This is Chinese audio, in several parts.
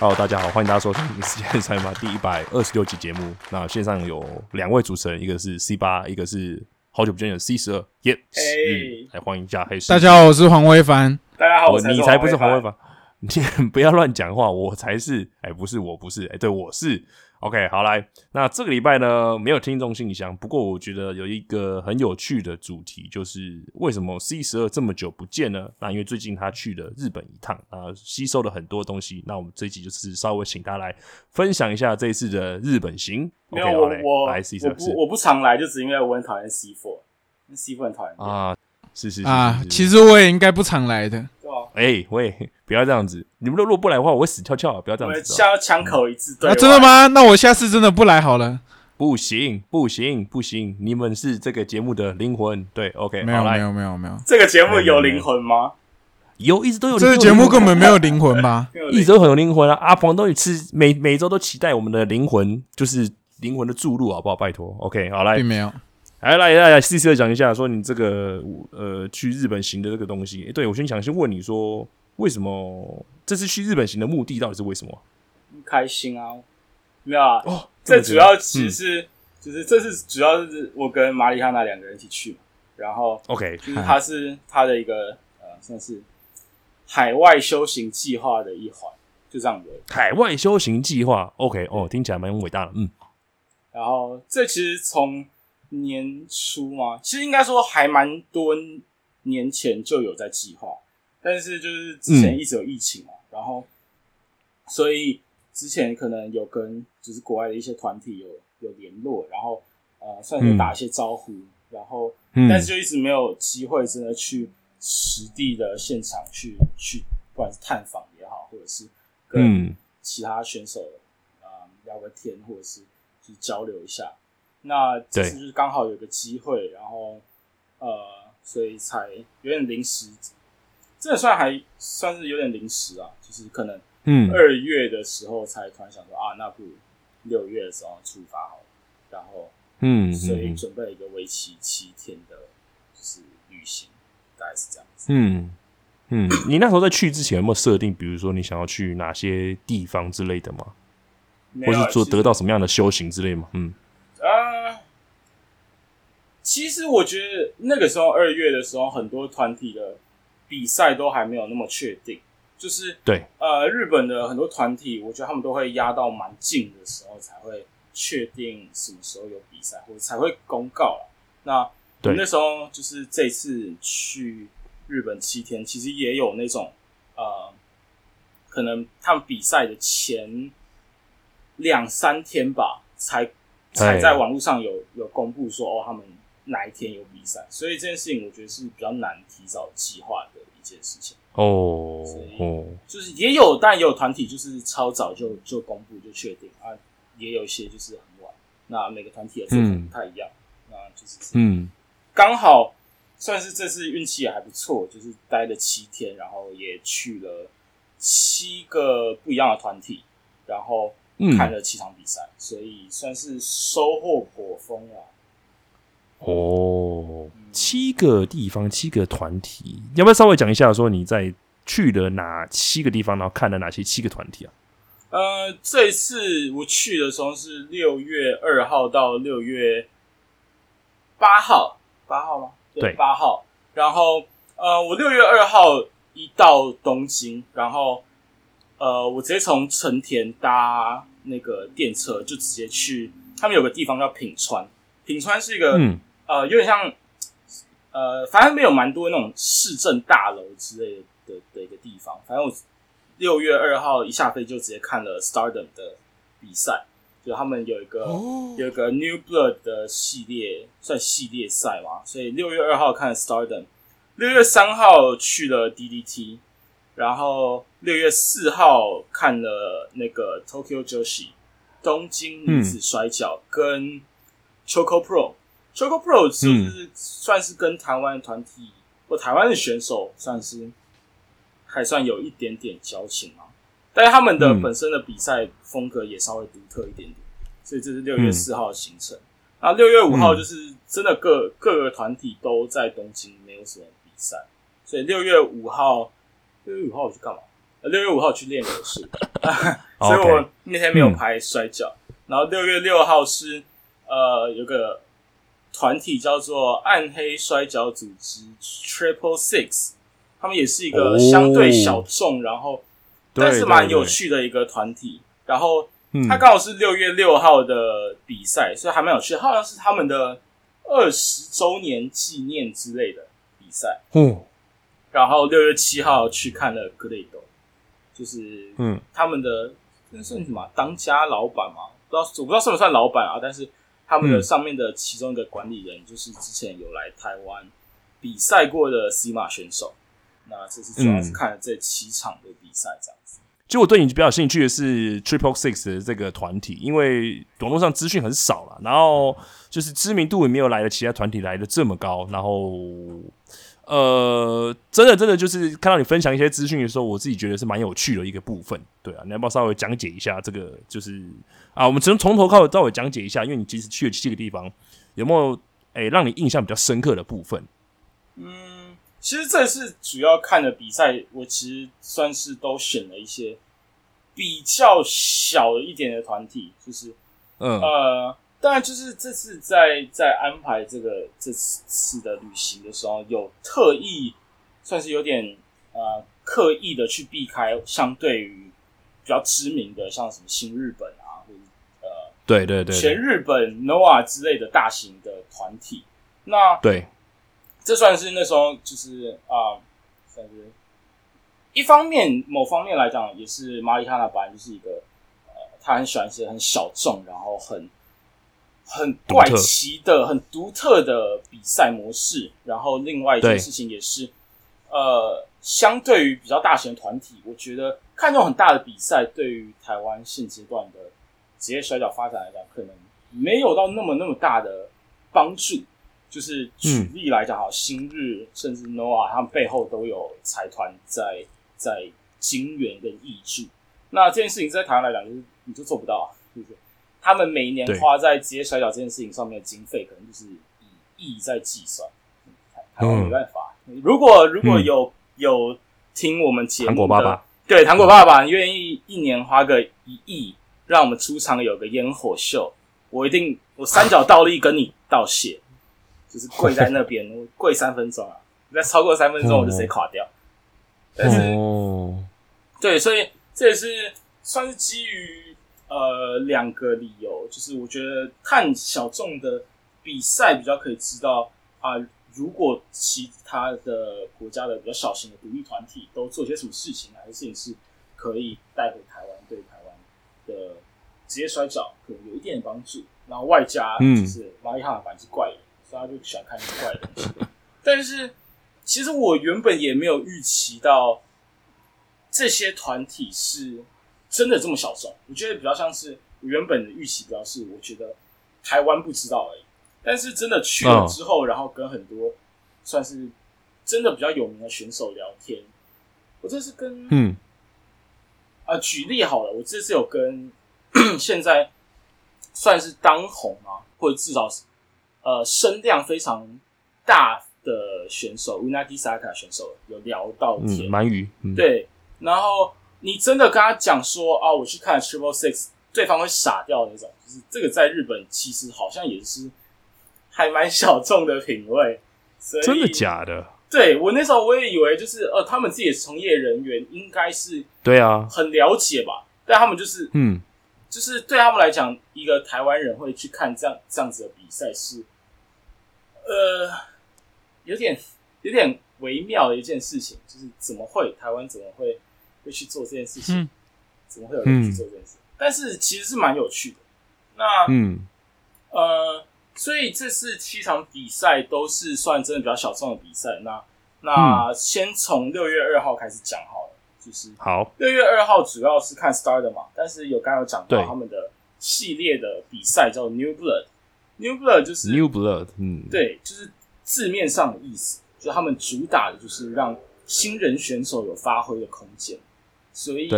Hello，大家好，欢迎大家收听《时间赛马》第一百二十六集节目。那线上有两位主持人，一个是 C 八，一个是好久不见的 C 十二。耶，嘿嗯，来欢迎一下黑石。大家好，我是黄威凡。大家好，我我你才不是黄伟伟凡，你不要乱讲话，我才是。哎，不是，我不是，哎，对，我是。OK，好来，那这个礼拜呢没有听众信箱，不过我觉得有一个很有趣的主题，就是为什么 C 十二这么久不见呢？那因为最近他去了日本一趟啊，吸收了很多东西。那我们这一集就是稍微请他来分享一下这一次的日本行。没有我我 C 十二是我不我不常来，就只因为我很讨厌 C four，因为 C four 很讨厌啊，是是是啊，其实实我也应该不常来的。哎喂，不要这样子，你们如果不来的话，我会死翘翘啊！不要这样子哦。现在要枪口一致对啊，真的？吗？那我下次真的不来好了。不行，不行，不行！你们是这个节目的灵魂。对，OK，没有没有没有没有，这个节目有灵魂吗？有一直都有这个节目根本没有灵魂吧？一直都很有灵魂啊！阿鹏都有吃，每每周都期待我们的灵魂，就是灵魂的注入，好不好？拜托，OK，好来并，没有。来来来来，细细的讲一下，说你这个呃去日本行的这个东西。诶对我先想先问你说，为什么这次去日本行的目的到底是为什么？开心啊！没有啊，哦，这主要其嗯实是就是这是主要是我跟马里哈娜两个人一起去嘛，然后 OK，就是它是它的一个呃算是海外修行计划的一环，就这样子。海外修行计划，OK，哦，听起来蛮伟大的，嗯，然后这其实从年初嘛，其实应该说还蛮多年前就有在计划，但是就是之前一直有疫情嘛，然后所以之前可能有跟就是国外的一些团体有有联络，然后呃算是打一些招呼，然后嗯。但是就一直没有机会真的去实地的现场去去，不管是探访也好，或者是跟嗯。其他选手啊、呃聊个天，或者是去交流一下。那这次对就是刚好有个机会，然后呃，所以才有点临时，这算还算是有点临时啊，就是可能嗯二月的时候才突然想说啊，那不如六月的时候出发好了，然后嗯，所以嗯准备了一个为期七天的，就是旅行，大概是这样子。嗯嗯，你那时候在去之前有没有设定，比如说你想要去哪些地方之类的吗？或是做得到什么样的修行之类吗？嗯啊，其实我觉得那个时候二月的时候，很多团体的比赛都还没有那么确定。就是对，呃，日本的很多团体，我觉得他们都会压到蛮近的时候才会确定什么时候有比赛，或者才会公告了。那对那时候就是这次去日本七天，其实也有那种呃，可能他们比赛的前两三天吧，才才在网络上有有公布说哦，他们哪一天有比赛，所以这件事情我觉得是比较难提早计划的一件事情。哦哦，就是也有，但也有团体就是超早就就公布就确定啊，也有一些就是很晚。那每个团体的做法嗯不太一样，那就是嗯刚好算是这次运气也还不错，就是待了七天，然后也去了七个不一样的团体，然后看嗯，了七场比赛，所以算是收获颇丰啊。哦，七个地方，七个团体，要不要稍微讲一下，说你在去了哪七个地方，然后看了哪些七个团体啊？呃，这一次我去的时候是六月二号到六月八号，八号吗？对八号。然后呃，我六月二号一到东京，然后呃，我直接从成田搭那个电车，就直接去他们有个地方叫品川，品川是一个、嗯呃，有点像呃，反正没有蛮多那种市政大楼之类的的的一个地方。反正我六月二号一下飞就直接看了 Stardom 的比赛，就他们有一个、哦有一个 New Blood 的系列，算系列赛嘛。所以六月二号看了 Stardom，六月三号去了 DDT，然后六月四号看了那个 Tokyo Joshi 东京女子摔跤跟 Choco Pro。Choco Pro 是不是算是跟台湾团体或台湾的选手算是还算有一点点交情嘛？但是他们的嗯本身的比赛风格也稍微独特一点点，所以这是六月四号的行程。那六月五号就是真的各各个团体都在东京，没有什么比赛，所以六月五号，六月五号我去干嘛？六月五号去练柔术，所以我那天没有拍摔跤。然后六月六号是呃有个团体叫做暗黑摔跤组织 Triple Six，他们也是一个相对小众，然后但是蛮有趣的一个团体。然后他刚好是六月六号的比赛，所以还蛮有趣。好像是他们的二十周年纪念之类的比赛。嗯，然后六月七号去看了 g l a d o 就是嗯他们的那算什么当家老板嘛？不知道我不知道算不算老板啊？但是他们的上面的其中一个管理人，就是之前有来台湾比赛过的 C 马选手。那这次主要是看了这七场的比赛，这样子。其实我对你比较兴趣的是 Triple Six 的这个团体，因为网络上资讯很少了，然后就是知名度也没有来的其他团体来的这么高，然后呃，真的真的就是看到你分享一些资讯的时候，我自己觉得是蛮有趣的一个部分。对啊，你要不要稍微讲解一下这个？就是啊，我们从从头到尾讲解一下，因为你其实去了七个地方，有没有哎让你印象比较深刻的部分？嗯。其实这次主要看的比赛，我其实算是都选了一些比较小一点的团体，就是嗯呃，当然就是这次在在安排这个这次的旅行的时候，有特意算是有点呃刻意的去避开相对于比较知名的，像什么新日本啊，或者呃对对对全日本 NOA 之类的大型的团体，那对。这算是那时候就是啊，算是一方面，某方面来讲，也是马里哈纳本来就是一个呃，他很喜欢一些很小众，然后很很怪奇的、很独特的比赛模式。然后另外一件事情也是，呃，相对于比较大型的团体，我觉得看这种很大的比赛，对于台湾现阶段的职业摔跤发展来讲，可能没有到那么那么大的帮助。就是举例来讲，哈，新日甚至 NOA，他们背后都有财团在在金援跟挹注。那这件事情在台湾来讲，就是你就做不到，啊，是不对？他们每一年花在职业摔跤这件事情上面的经费，可能就是以亿在计算。台湾没办法。如果如果有有听我们节目的，对糖果爸爸愿意一年花个一亿，让我们出场有个烟火秀，我一定我三角倒立跟你道谢。就是跪在那边，跪三分钟啊！再超过三分钟，我就直接垮掉。但是，对，所以这也是算是基于呃两个理由，就是我觉得看小众的比赛比较可以知道啊，如果其他的国家的比较小型的独立团体都做些什么事情，哪些事情是可以带回台湾，对台湾的职业摔跤可能有一点帮助。然后外加就是马里哈反是怪人。所以他就喜欢看怪的东西，但是其实我原本也没有预期到这些团体是真的这么小众。我觉得比较像是我原本的预期，比较是我觉得台湾不知道而已。但是真的去了之后，然后跟很多算是真的比较有名的选手聊天，我这是跟嗯啊举例好了，我这次有跟 现在算是当红啊，或者至少是。呃，声量非常大的选手，Unagi Saka 选手有聊到天，鳗鱼对，然后你真的跟他讲说啊，我去看 Triple Six，对方会傻掉那种，就是这个在日本其实好像也是还蛮小众的品味，真的假的？对我那时候我也以为就是呃，他们自己的从业人员应该是对啊，很了解吧，但他们就是嗯，就是对他们来讲，一个台湾人会去看这样这样子的比赛是。呃，有点有点微妙的一件事情，就是怎么会台湾怎么会会去做这件事情？怎么会有人去做这件事？但是其实是蛮有趣的。那嗯呃，所以这次七场比赛都是算真的比较小众的比赛。那那先从六月二号开始讲好了，就是好六月二号主要是看 Star 的嘛，但是有刚刚有讲到他们的系列的比赛叫 New Blood。New Blood 就是 New Blood，嗯，对，就是字面上的意思，就他们主打的就是让新人选手有发挥的空间，所以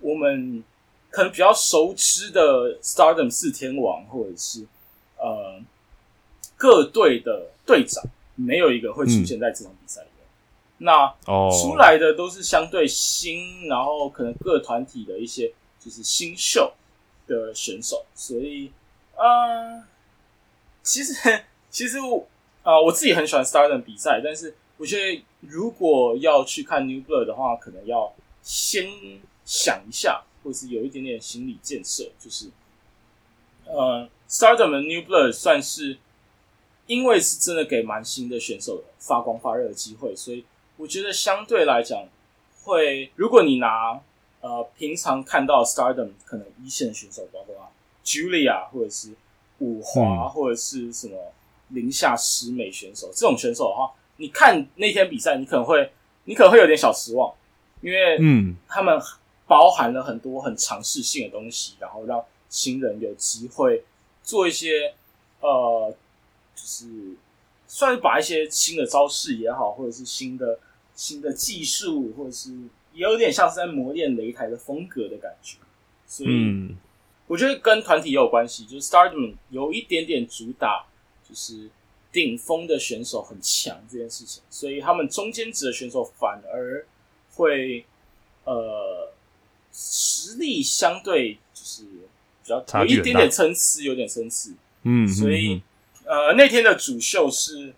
我们可能比较熟知的 Stardom 四天王或者是呃各队的队长，没有一个会出现在这场比赛里面。那哦，出来的都是相对新，然后可能各团体的一些就是新秀的选手，所以呃，其实 其实我啊、呃我自己很喜欢 Stardom 比赛，但是我觉得如果要去看 New Blood 的话，可能要先想一下，或者是有一点点心理建设，就是呃，Stardom 的 New Blood 算是因为是真的给蛮新的选手发光发热的机会，所以我觉得相对来讲会，如果你拿呃平常看到 Stardom 可能一线选手，包括 Julia 或者是五华、嗯。或者是什么零下十美选手这种选手的话，你看那天比赛，你可能会你可能会有点小失望，因为嗯他们包含了很多很尝试性的东西，然后让新人有机会做一些呃，就是算是把一些新的招式也好，或者是新的新的技术，或者是也有点像是在磨练擂台的风格的感觉。所以嗯我觉得跟团体也有关系，就是 Stardom 有一点点主打就是顶峰的选手很强这件事情，所以他们中间值的选手反而会呃实力相对就是比较有一点点参差，有点参差。嗯，所以嗯呃那天的主秀是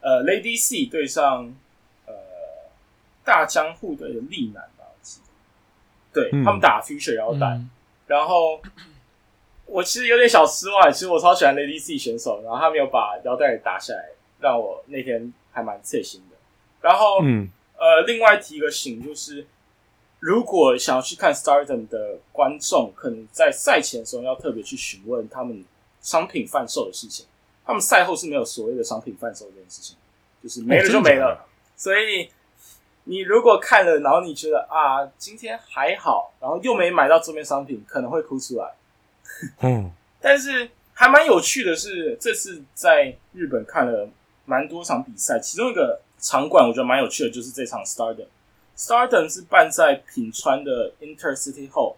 呃 Lady C 对上呃大江户队的丽男吧，我记得，对、嗯他们打 Future 腰带。嗯然后我其实有点小失望，其实我超喜欢 Lady C 选手，然后他没有把腰带打下来，让我那天还蛮刺心的。然后、嗯呃，另外提一个醒就是，如果想要去看 Stardom 的观众，可能在赛前的时候要特别去询问他们商品贩售的事情。他们赛后是没有所谓的商品贩售这件事情，就是没了就没了。所以你如果看了，然后你觉得啊，今天还好，然后又没买到周边商品，可能会哭出来。嗯 但是还蛮有趣的是，这次在日本看了蛮多场比赛，其中一个场馆我觉得蛮有趣的，就是这场 Stardom。Stardom 是办在品川的 Intercity Hall，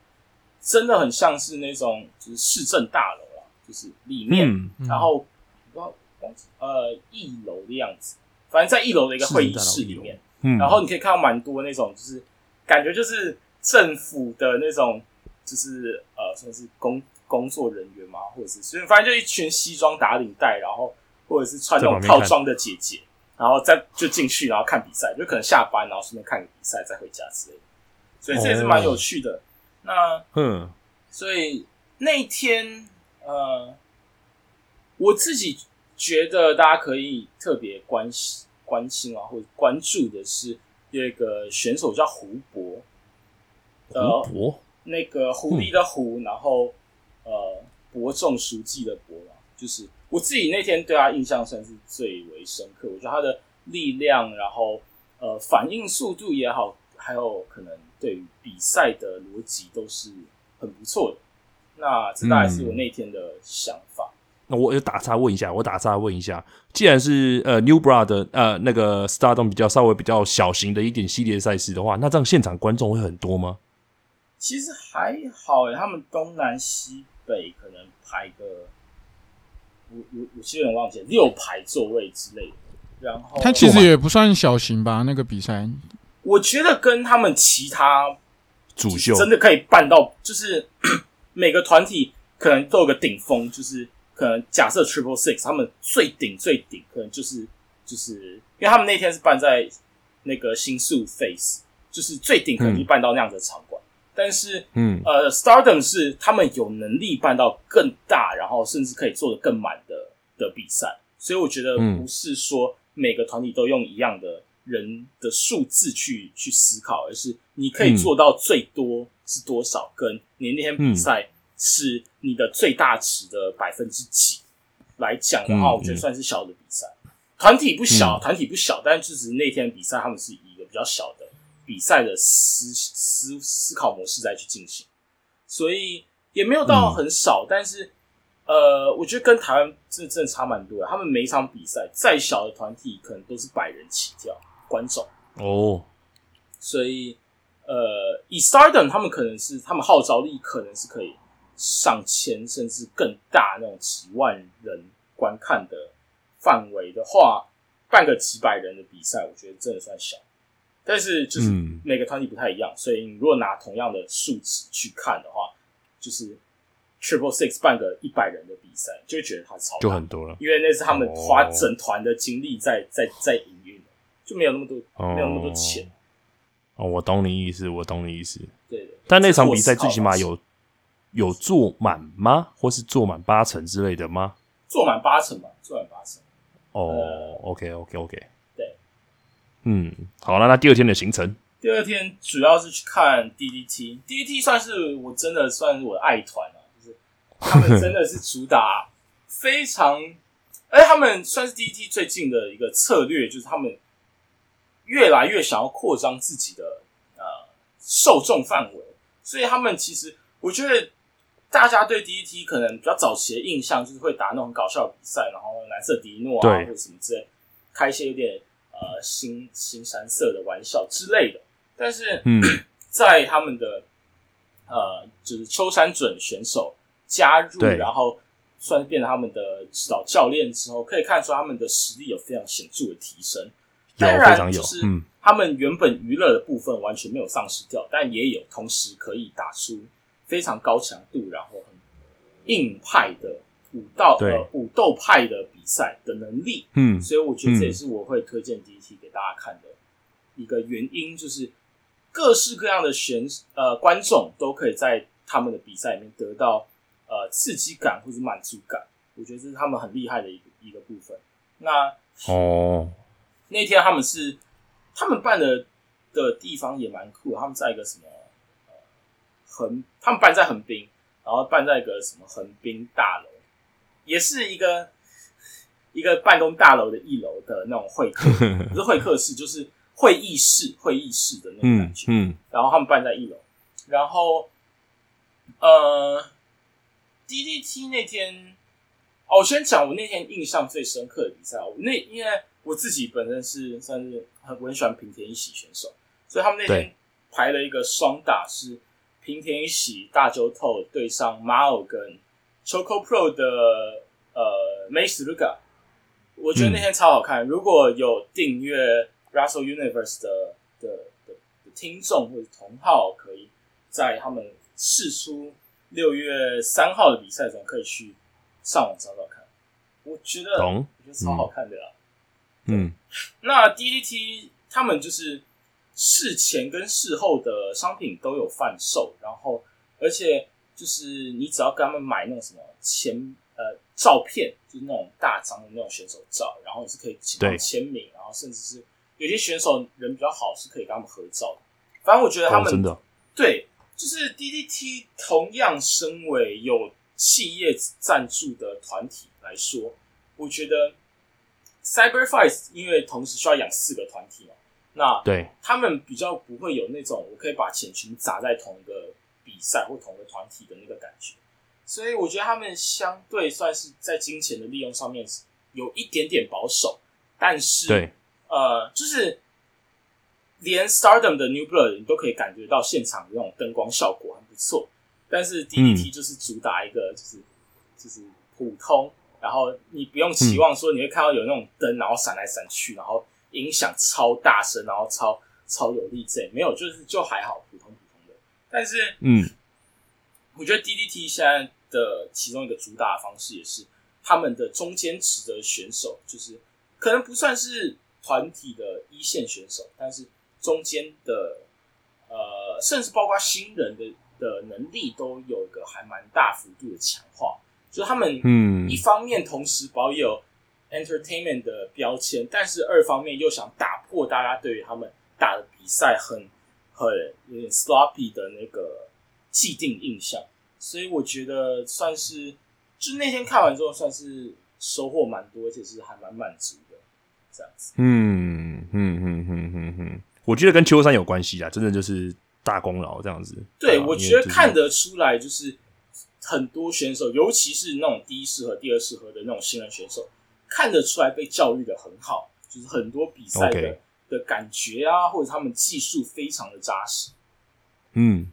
真的很像是那种就是市政大楼啊，就是里面，嗯嗯。然后不知道忘记呃一楼的样子，反正在一楼的一个会议室里面，嗯，然后你可以看到蛮多那种，就是感觉就是政府的那种，就是呃，算是工工作人员嘛，或者是所以反正就一群西装打领带，然后或者是穿那种套装的姐姐，然后再就进去，然后看比赛，就可能下班然后顺便看个比赛再回家之类的，所以这也是蛮有趣的。那嗯。所以那一天，呃，我自己觉得大家可以特别关心、关心啊，或者关注的是有一个选手叫胡博，呃胡博那个狐狸的狐，然后呃伯仲书记的伯嘛，就是我自己那天对他印象算是最为深刻。我觉得他的力量，然后呃反应速度也好，还有可能对于比赛的逻辑都是很不错的。那这大概是我那天的想法。那我打岔问一下，我打岔问一下，既然是呃 New Bra 的呃那个 Stardom 比较稍微比较小型的一点系列赛事的话，那这样现场观众会很多吗？其实还好诶，他们东南西北可能排个，我我我其实有点忘记了六排座位之类的。然后它其实也不算小型吧，那个比赛。我觉得跟他们其他主秀真的可以办到，就是 每个团体可能都有个顶峰，就是可能假设 Triple Six 他们最顶最顶，可能就是就是因为他们那天是办在那个新宿 Face，就是最顶可能就办到那样的场馆，但是嗯。呃，Stardom 是他们有能力办到更大，然后甚至可以做得更满的的比赛，所以我觉得嗯。不是说每个团体都用一样的人的数字去去思考，而是你可以做到最多是多少，跟你那天比赛是你的最大值的百分之几来讲的话，嗯我觉得算是小的比赛。团体不小，嗯。团体不小，但是就是那天比赛他们是以一个比较小的比赛的思思思考模式再去进行，所以也没有到很少，但是呃，我觉得跟台湾真的真的差蛮多的。他们每一场比赛再小的团体，可能都是百人起跳观众，哦，所以呃，以 Stardom 他们可能是他们号召力可能是可以上千甚至更大那种几万人观看的范围的话，办个几百人的比赛，我觉得真的算小。但是就是嗯每个团体不太一样，所以你如果拿同样的数值去看的话，就是 Triple Six 办个一百人的比赛，就会觉得它超大，就很多了。因为那是他们花哦整团的精力在在在营运，就没有那么多哦没有那么多钱。哦，我懂你意思，我懂你意思。对的，但那场比赛最起码有有坐满吗？或是坐满八成之类的吗？坐满八成吧，坐满八成。哦，OK OK OK，嗯，好了，那第二天的行程，第二天主要是去看 DDT，DDT 算是我真的算是我的爱团啊，就是他们真的是主打非常，哎，他们算是 DDT 最近的一个策略，就是他们越来越想要扩张自己的呃受众范围，所以他们其实我觉得大家对 DDT 可能比较早期的印象就是会打那种搞笑的比赛，然后蓝色迪诺啊或者什么之类，开一些有点呃新新山色的玩笑之类的。但是嗯，在他们的呃，就是秋山准选手加入，然后算是变成他们的指导教练之后，可以看出他们的实力有非常显著的提升。当然有就，是嗯，他们原本娱乐的部分完全没有丧失掉，但也有同时可以打出非常高强度，然后很硬派的武道对呃武斗派的比赛的能力。嗯，所以我觉得这也嗯是我会推荐 DT 给大家看的一个原因，就是各式各样的选呃观众都可以在他们的比赛里面得到呃刺激感或者满足感，我觉得这是他们很厉害的一个一个部分。那哦，那天他们是他们办的的地方也蛮酷的，他们在一个什么呃横，他们办在横滨，然后办在一个什么横滨大楼，也是一个一个办公大楼的一楼的那种会客，不是会客室，就是会议室，会议室的那种嗯感觉。嗯，然后他们办在一楼，然后呃，DDT 那天，哦，我先讲我那天印象最深刻的比赛。我那因为我自己本身是算是很我很喜欢平田一喜选手，所以他们那天排了一个双打，是平田一喜大周透对上 Mao 跟 Choco Pro 的呃 Mace Luca，我觉得那天超好看。如果有订阅 Russell Universe 的的听众或者同号，可以在他们试出六月三号的比赛中，可以去上网找找看。我觉得，我觉得超好看的啦。嗯，那 DDT 他们就是事前跟事后的商品都有贩售，然后而且就是你只要跟他们买那种什么签呃照片，就是那种大张的那种选手照，然后你是可以请他们签名，然后甚至是有些选手人比较好，是可以跟他们合照的。反正我觉得他们、哦真的，对，就是 DDT 同样身为有企业赞助的团体来说，我觉得 Cyber Fight 因为同时需要养四个团体嘛，那对，他们比较不会有那种我可以把钱全砸在同一个比赛或同一个团体的那个感觉，所以我觉得他们相对算是在金钱的利用上面有一点点保守，但是对，呃，就是连 Stardom 的 New Blood 你都可以感觉到现场的那种灯光效果很不错，但是 DDT 就是主打一个就是、就是普通，然后你不用期望说你会看到有那种灯，然后闪来闪去，然后音响超大声，然后超超有力这没有，就是就还好，普通普通的。但是嗯，我觉得 DDT 现在的其中一个主打的方式也是他们的中间值的选手，就是可能不算是团体的一线选手，但是中间的呃，甚至包括新人的的能力都有一个还蛮大幅度的强化，就是他们嗯。一方面同时保有 entertainment 的标签，但是二方面又想打破大家对于他们打的比赛很很有点 sloppy 的那个既定印象，所以我觉得算是，就是那天看完之后算是收获蛮多，而且是还蛮满足的这样子。嗯嗯嗯嗯嗯嗯，我觉得跟秋山有关系啊，真的就是大功劳这样子。对，啊我觉得看。得出来，就是很多选手，尤其是那种第一适合、第二适合的那种新人选手，看得出来被教育的很好，就是很多比赛的的感觉啊，或者他们技术非常的扎实。嗯，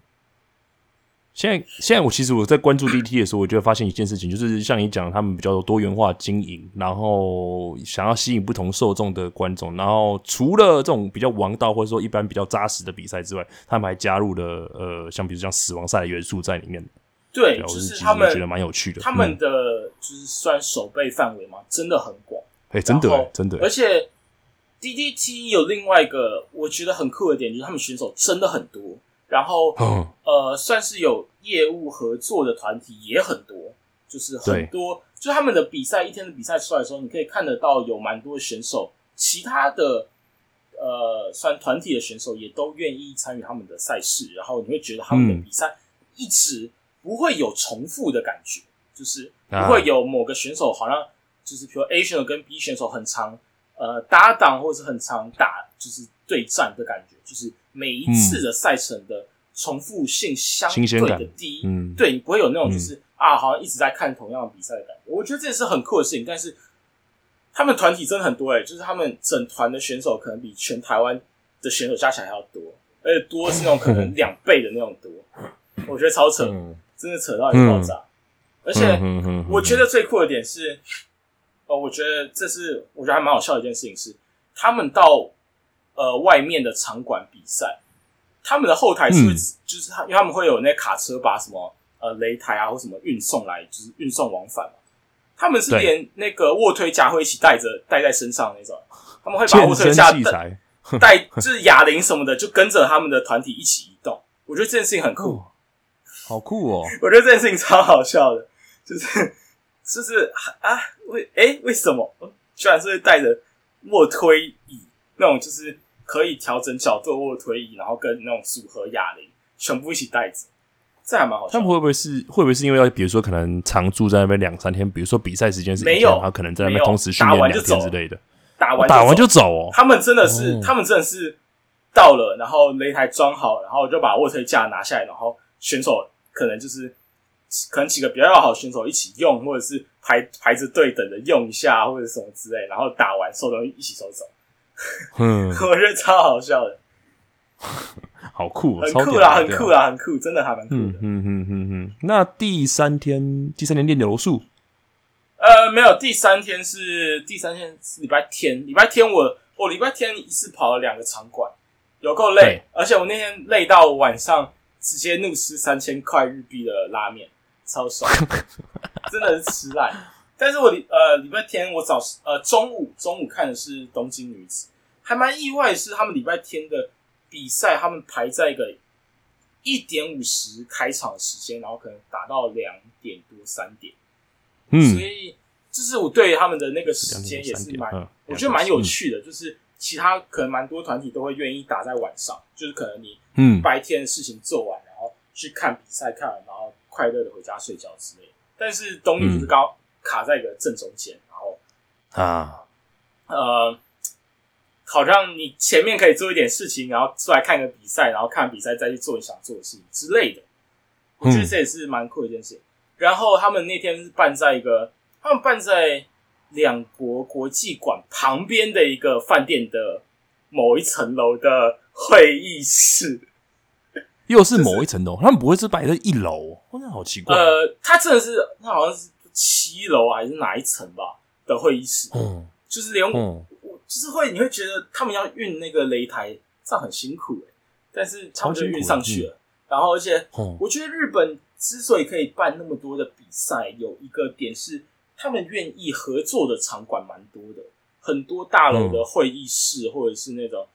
现在现在我其实我在关注 DT 的时候，我就会发现一件事情，就是像你讲，他们比较多元化经营，然后想要吸引不同受众的观众，然后除了这种比较王道或者说一般比较扎实的比赛之外，他们还加入了呃，像比如像死亡赛的元素在里面。对，我就是他们觉得蛮有趣的。他们的就是算守备范围嘛，真的很广。哎、真的然后真的，而且 DDT 有另外一个我觉得很酷的点，就是他们选手真的很多，然后嗯。呃，算是有业务合作的团体也很多，就是很多，就他们的比赛一天的比赛出来的时候，你可以看得到有蛮多选手，其他的呃，算团体的选手也都愿意参与他们的赛事，然后你会觉得他们的嗯比赛一直不会有重复的感觉，就是不啊。会有某个选手好像就是比如 A 选手跟 B 选手很长呃搭档或者是很常打就是对战的感觉，就是每一次的赛程的重复性相对的低，嗯。对你不会有那种嗯就是、啊，好像一直在看同样的比赛的感觉。我觉得这也是很酷的事情，但是他们团体真的很多诶、就是他们整团的选手可能比全台湾的选手加起来还要多，而且多是那种可能两倍的那种多，我觉得超扯，嗯，真的扯到一个爆炸。而且我觉得最酷的点是，呃，我觉得这是我觉得还蛮好笑的一件事情是，他们到呃外面的场馆比赛，他们的后台是会、嗯。就是他，因为他们会有那卡车把什么呃擂台啊或什么运送来，就是运送往返嘛。他们是连那个卧推架会一起带着带在身上那种，他们会把卧推架带 就是哑铃什么的，就跟着他们的团体一起移动。我觉得这件事情很酷。哦，好酷哦，我觉得这件事情超好笑的，就是就是啊，为哎、为什么？居然是会带着卧推椅那种，就是可以调整角度的卧推椅，然后跟那种组合哑铃全部一起带着，这还蛮好的。他们会不会是会不会是因为要比如说可能常住在那边两三天，比如说比赛时间是没有他可能在那边同时训练两天之类的，打完打完就走走哦，他们真的是，哦。他们真的是到了，然后擂台装好，然后就把卧推架拿下来，然后选手可能就是可能几个比较要好的选手一起用，或者是排排着队等着用一下，或者什么之类，然后打完收东西一起收走，嗯，我觉得超好笑的，好酷哦，很酷啦，很酷。啦，很酷，真的还蛮酷的。嗯嗯嗯嗯嗯，那第三天，第三天练柔术，呃，没有，第三天是第三天是礼拜天，礼拜天我我礼拜天一次跑了两个场馆，有够累，而且我那天累到晚上直接怒吃三千块日币的拉面，超爽，真的是吃烂。但是我礼呃礼拜天我早呃中午中午看的是东京女子，还蛮意外的是他们礼拜天的比赛，他们排在一个一点五十开场的时间，然后可能打到两点多三点。嗯所嗯，以这是我对他们的那个时间也是蛮，嗯我觉得蛮有趣的。就是其他可能蛮多团体都会愿意打在晚上，就是可能你嗯白天的事情做完，然后去看比赛，看完然后快乐的回家睡觉之类的。但是东嗯女就是刚卡在一个正中间，然后啊，呃，好像你前面可以做一点事情，然后出来看个比赛，然后看比赛再去做你想做的事情之类的。我觉得这也是蛮酷的一件事情。然后他们那天是办在一个，他们办在两国国际馆旁边的一个饭店的某一层楼的会议室。又是某一层楼，他们不会是摆在一楼，哇，那好奇怪。呃，他真的是，他好像是七楼还是哪一层吧的会议室，嗯就是连就是会，你会觉得他们要运那个擂台，这样很辛苦哎、但是他们就运上去了。然后，而且哦我觉得日本之所以可以办那么多的比赛，有一个点是他们愿意合作的场馆蛮多的，很多大楼的会议室、或者是那种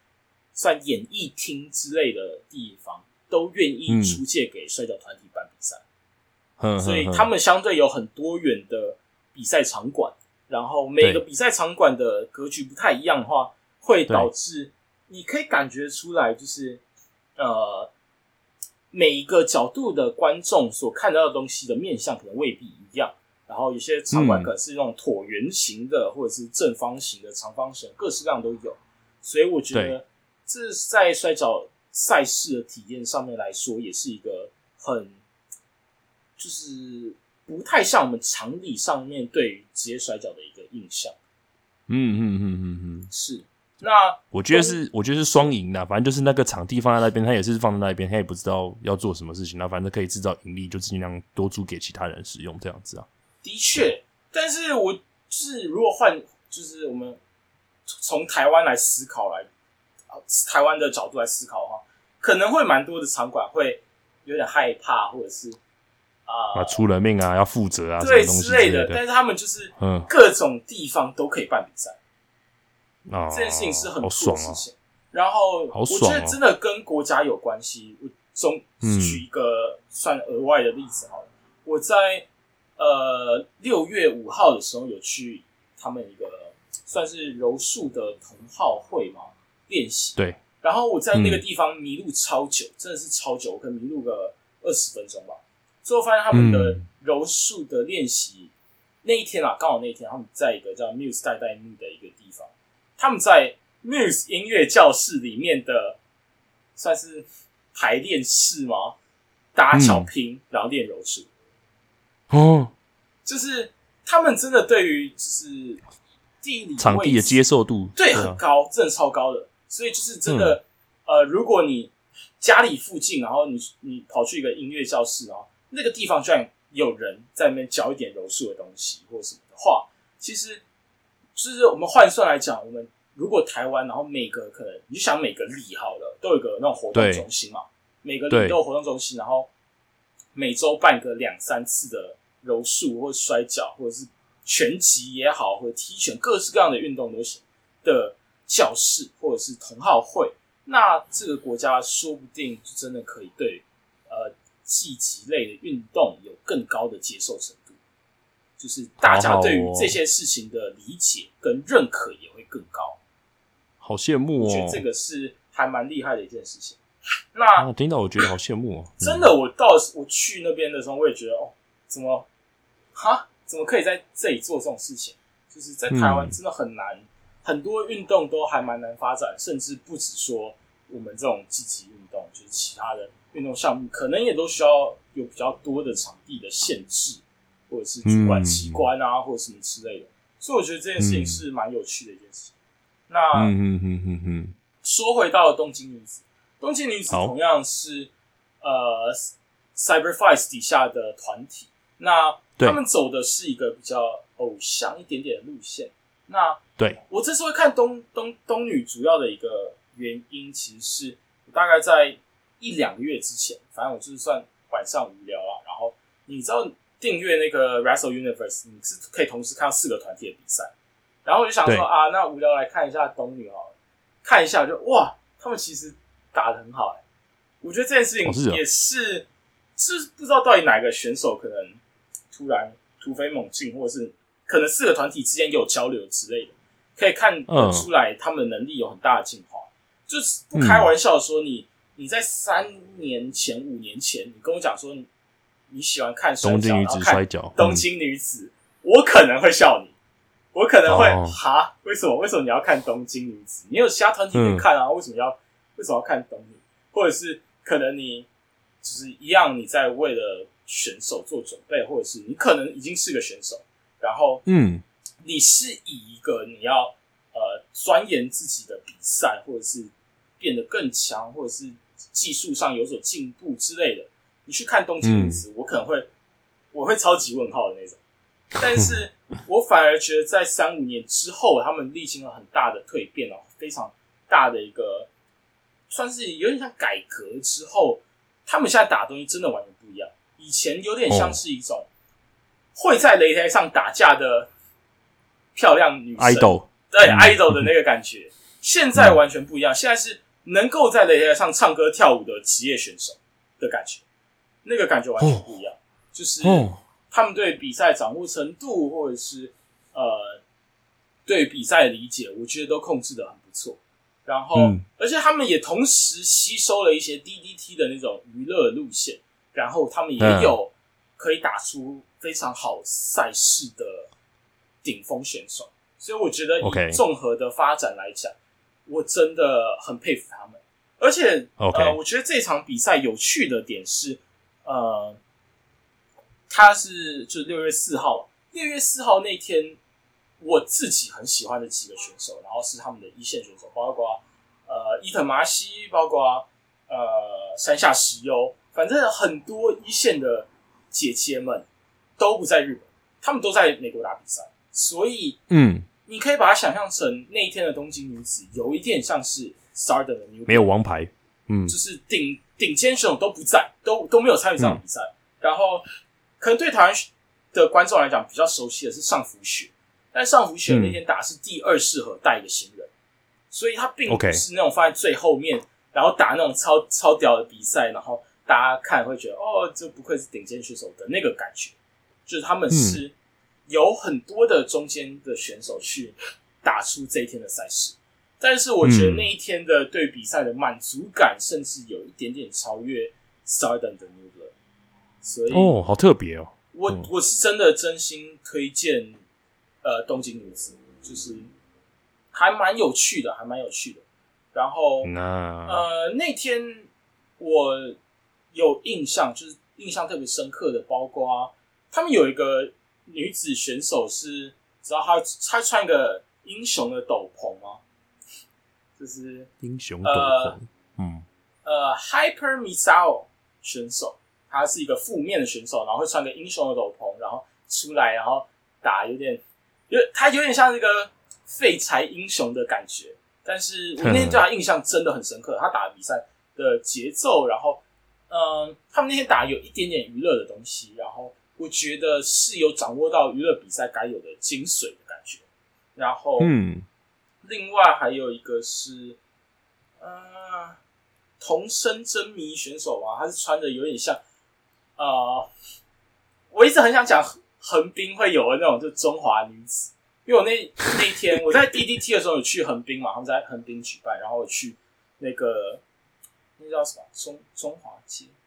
算演艺厅之类的地方，都愿意嗯出借给摔跤团体办比赛。哼所以他们相对有很多元的比赛场馆，然后每个比赛场馆的格局不太一样的话，会导致你可以感觉出来，就是呃每一个角度的观众所看到的东西的面向可能未必一样。然后有些场馆嗯可能是那种椭圆形的，或者是正方形的、长方形，各式各样都有。所以我觉得这在摔跤赛事的体验上面来说，也是一个很就是不太像我们常理上面对于职业摔跤的一个印象。嗯嗯嗯嗯嗯，是，那我觉得是，我觉得是双赢的，反正就是那个场地放在那边，他也是放在那边，他也不知道要做什么事情，那反正可以制造盈利，就尽量多租给其他人使用，这样子啊。的确，但是我就是如果换，就是我们从台湾来思考来，台湾的角度来思考的话，可能会蛮多的场馆会有点害怕，或者是啊、啊，出人命啊，要负责啊，对之类的，但是他们就是嗯各种地方都可以办比赛。啊，这件事情是很酷！的事情。然后我觉得真的跟国家有关系。我中嗯举一个算额外的例子好了，我在呃六月五号的时候有去他们一个算是柔术的同好会嘛练习。对，然后我在那个嗯地方迷路超久，真的是超久，我可能迷路个二十分钟吧。最后发现他们的嗯。柔术的练习、那一天啊，刚好那一天他们在一个叫 Muse 代代木的一个地方，他们在 Muse 音乐教室里面的算是排练室吗？打巧拼，然后练柔术，哦，就是他们真的对于就是地理场地的接受度对，啊。很高，真的超高的。所以就是真嗯。的，呃，如果你家里附近，然后你你跑去一个音乐教室，然后那个地方居然有人在那边教一点柔术的东西或者什么的话，其实就是我们换算来讲，我们如果台湾，然后每个可能你就想每个里好了，都有一个那种活动中心嘛，每个对里都有活动中心，然后每周办个两三次的柔术或摔跤，或者是拳击也好，或者踢拳，各式各样的运动都行的教室或者是同好会，那这个国家说不定就真的可以对呃技击类的运动有更高的接受程度，就是大家对于这些事情的理解跟认可也会更高。好羡慕哦我觉得！这个是还蛮厉害的一件事情。那啊，听到我觉得好羡慕哦，嗯真的，我到我去那边的时候，我也觉得哦，怎么哈，怎么可以在这里做这种事情？就是在台湾嗯真的很难，很多运动都还蛮难发展，甚至不止说我们这种积极运动，就是其他的运动项目，可能也都需要有比较多的场地的限制，或者是主管机关啊，或者什么之类的。所以我觉得这件事情是蛮有趣的一件事情。那、嗯嗯嗯嗯嗯，说回到了东京女子，东京女子同样是呃 Cyberfice 底下的团体，那他们走的是一个比较偶像一点点的路线。那对，我这次会看东东东女，主要的一个原因，其实是我大概在一两个月之前，反正我就是算晚上无聊啊，然后你知道订阅那个 Wrestle Universe，你是可以同时看到四个团体的比赛，然后我就想说啊，那无聊来看一下东女好了，看一下就哇，他们其实打的很好哎、我觉得这件事情哦是哦。也是是不知道到底哪个选手可能突然突飞猛进，或者是可能四个团体之间有交流之类的，可以看得嗯。出来他们的能力有很大的进化。就是不开玩笑说你，你在三年前、五年前，你跟我讲说你你喜欢看东京女子然后看摔跤，东京女子，我可能会笑你，我可能会哦哈、为什么？为什么你要看东京女子？你有其他团体可以看啊，为什么要为什么要看东女？或者是可能你就是一样，你在为了选手做准备，或者是你可能已经是个选手，然后嗯你是以一个你要呃钻研自己的比赛，或者是变得更强，或者是技术上有所进步之类的，你去看东京女子，我可能会我会超级问号的那种。但是 我反而觉得在三五年之后，他们历经了很大的蜕变哦，非常大的一个算是有点像改革之后，他们现在打的东西真的完全不一样。以前有点像是一种会在擂台上打架的漂亮女生，idol，对、嗯 idol 的那个感觉，现在完全不一样。现在是能够在擂台上唱歌跳舞的职业选手的感觉，那个感觉完全不一样。就是哦，他们对比赛掌握程度，或者是呃对比赛的理解，我觉得都控制的很不错。然后，嗯而且他们也同时吸收了一些 DDT 的那种娱乐路线，然后他们也嗯有可以打出非常好赛事的顶峰选手。所以我觉得以综合的发展来讲，我真的很佩服他们。而且呃，我觉得这场比赛有趣的点是，呃，他是就是六月四号，六月四号那天我自己很喜欢的几个选手，然后是他们的一线选手，包括呃伊藤麻希，包括呃山下石优，反正很多一线的姐姐们都不在日本，他们都在美国打比赛，所以嗯，你可以把它想象成那一天的东京女子有一点像是 Stardom 的没有王牌，嗯。就是顶顶尖选手都不在，都都没有参与这场比赛。然后，可能对台湾的观众来讲比较熟悉的是上福雪，但上福雪嗯那天打是第二适合带一个新人，所以他并不是那种放在最后面，然后打那种超超屌的比赛，然后大家看会觉得哦，这不愧是顶尖选手的那个感觉，就是他们是有很多的中间的选手去打出这一天的赛事。但是我觉得嗯那一天的对比赛的满足感，甚至有一点点超越 Stardom 的 New Blood，所以哦，好特别哦，我、嗯我是真的真心推荐呃东京女子，就是还蛮有趣的，还蛮有趣的。然后、那呃那天我有印象，就是印象特别深刻的，包括他们有一个女子选手是，知道她她穿一个英雄的斗篷吗？就是英雄斗呃篷，嗯呃，Hyper Misao 选手，他是一个负面的选手，然后会穿个英雄的斗篷，然后出来，然后打有点，有他有点像那个废柴英雄的感觉。但是我那天对他印象真的很深刻，他打的比赛的节奏，然后嗯、他们那天打有一点点娱乐的东西，然后我觉得是有掌握到娱乐比赛该有的精髓的感觉。然后嗯，另外还有一个是，呃，童声真谜选手啊，他是穿的有点像，呃，我一直很想讲横滨会有的那种，就中华女子，因为我那那一天我在 DDT 的时候有去横滨嘛，他们在横滨举办，然后我去那个那叫什么中中华街，呃，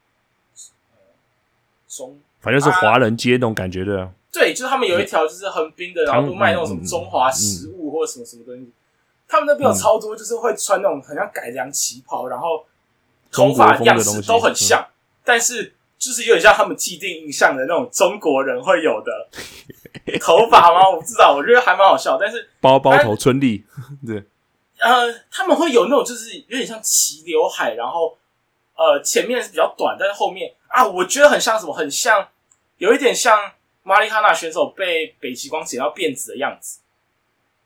中反正是华人街那种感觉的，对，就是他们有一条就是横滨的，然后都卖那种什么中华食物或者什么什么东西。他们那边有超多，就是会穿那种很像改良旗袍，然后头发样式都很像，但是就是有点像他们既定印象的那种中国人会有的 头发吗？我不知道，我觉得还蛮好笑。但是包包头春丽，对，呃，他们会有那种就是有点像齐刘海，然后呃前面是比较短，但是后面啊，我觉得很像什么，很像有一点像马里哈纳选手被北极光剪到辫子的样子，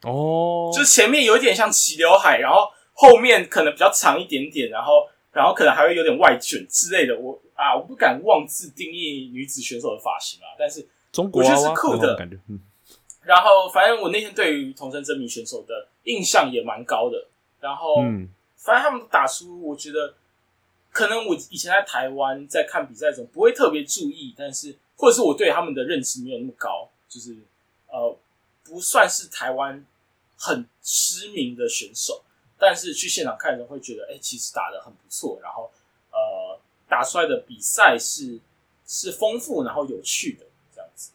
哦，就是前面有一点像齐刘海，然后后面可能比较长一点点，然后然后可能还会有点外卷之类的。我啊，我不敢妄自定义女子选手的发型啊，但是中国娃我觉得是酷的感觉，嗯然后反正我那天对于同声真名选手的印象也蛮高的，然后。嗯反正他们打出，我觉得可能我以前在台湾在看比赛中不会特别注意，但是或者是我对他们的认知没有那么高，就是呃不算是台湾很知名的选手，但是去现场看的时候会觉得，哎、其实打的很不错，然后呃打出来的比赛是是丰富然后有趣的这样子。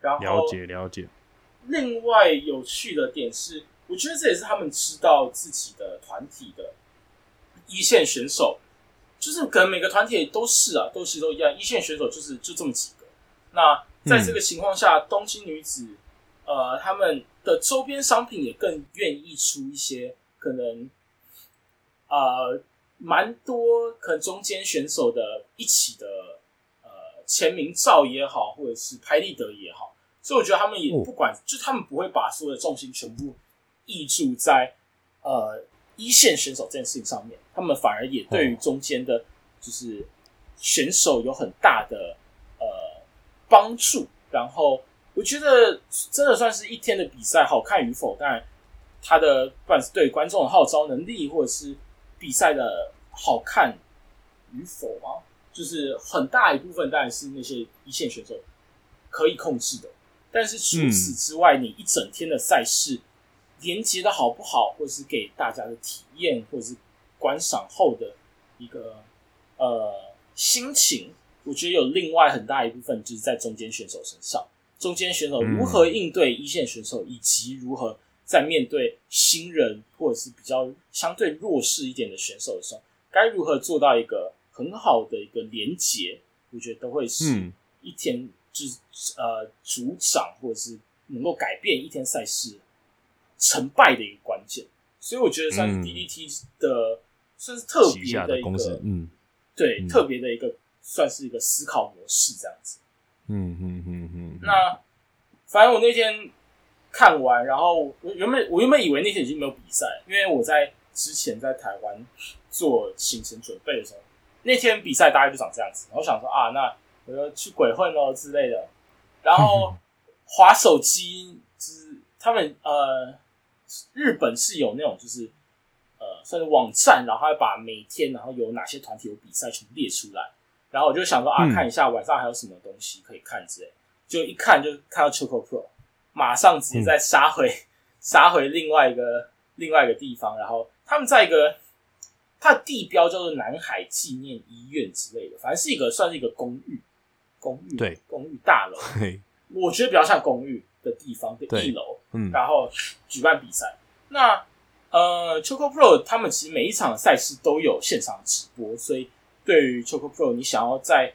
然后了解了解，另外有趣的点是，我觉得这也是他们知道自己的团体的一线选手，就是可能每个团体都是啊，都其实都一样，一线选手就是就这么几个。那在这个情况下，东京女子呃他们的周边商品也更愿意出一些可能呃蛮多可能中间选手的一起的呃签名照也好，或者是拍立得也好。所以我觉得他们也哦不管，就他们不会把所有的重心全部溢注在呃一线选手这件事情上面，他们反而也对于中间的，就是选手有很大的呃帮助。然后我觉得真的算是一天的比赛好看与否，当然他的不管是对观众的号召能力，或者是比赛的好看与否嘛，就是很大一部分当然是那些一线选手可以控制的。但是除此之外，你一整天的赛事连接的好不好，或者是给大家的体验，或者是观赏后的一个呃心情，我觉得有另外很大一部分就是在中间选手身上。中间选手如何应对一线选手，以及如何在面对新人或者是比较相对弱势一点的选手的时候，该如何做到一个很好的一个连接，我觉得都会是嗯一天就是呃组长或者是能够改变一天赛事成败的一个关键。所以我觉得算是嗯 DDT 的、算是特别的一的公司个，，嗯对，嗯特别的一个算是一个思考模式这样子。嗯嗯嗯嗯，那反正我那天看完，然后我原本我原本以为那天已经没有比赛，因为我在之前在台湾做行程准备的时候，那天比赛大概就长这样子。然后想说啊，那我要去鬼混喽之类的。然后 滑手机，就是他们呃，日本是有那种就是呃，算是网站，然后他会把每天然后有哪些团体有比赛全部列出来。然后我就想说啊，嗯。看一下晚上还有什么东西可以看之类。就一看就看到 Choco Pro，马上直接再杀回、杀回另外一个另外一个地方，然后他们在一个它的地标叫做南海纪念医院之类的，反正是一个算是一个公寓，公寓对。公寓大楼，嘿，我觉得比较像公寓的地方的对。一楼，嗯。然后举办比赛。那呃，Choco Pro 他们其实每一场赛事都有现场直播，所以对于 Choco Pro，你想要在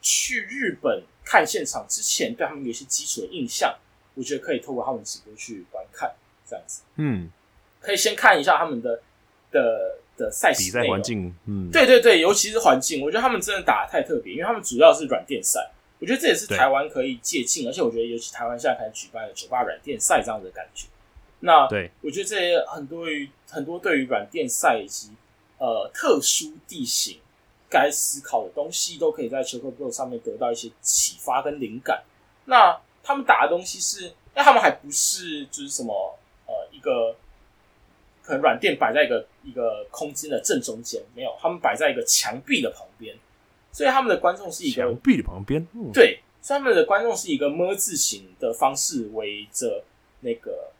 去日本看现场之前，对他们有一些基础的印象，我觉得可以透过他们直播去观看，这样子。嗯，可以先看一下他们的的的赛事比赛事环境，嗯，对对对，尤其是环境，我觉得他们真的打的太特别，因为他们主要是软垫赛，我觉得这也是台湾可以借鉴，而且我觉得尤其台湾现在开始举办了酒吧软垫赛这样的感觉。那对，我觉得这些很多于很多对于软垫赛以及呃特殊地形该思考的东西，都可以在 Choco Pro 上面得到一些启发跟灵感。那他们打的东西是，那他们还不是就是什么呃一个可能软垫摆在一个一个空间的正中间，没有，他们摆在一个墙壁的旁边，所以他们的观众是一个墙壁的旁边，嗯，对，所以他们的观众是以一个么字形的方式围着那个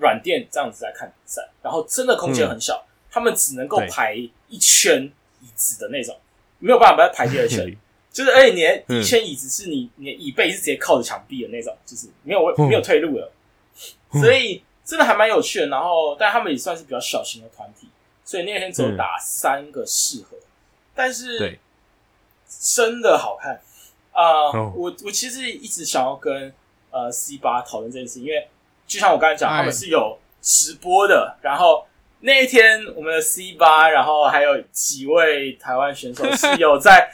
软垫这样子在看比赛，然后真的空间很小，他们只能够排一圈椅子的那种，没有办法把它排第二圈。就是，而且你的圈椅子是你你的椅背是直接靠着墙壁的那种，就是没有嗯。没有退路了，嗯。所以真的还蛮有趣的。然后，但他们也算是比较小型的团体，所以那天只有嗯。打三个适合，但是对，真的好看。啊、哦。我我其实一直想要跟呃 C 八讨论这件事，因为就像我刚才讲，哎他们是有直播的，然后那一天我们的 C 八，然后还有几位台湾选手是有在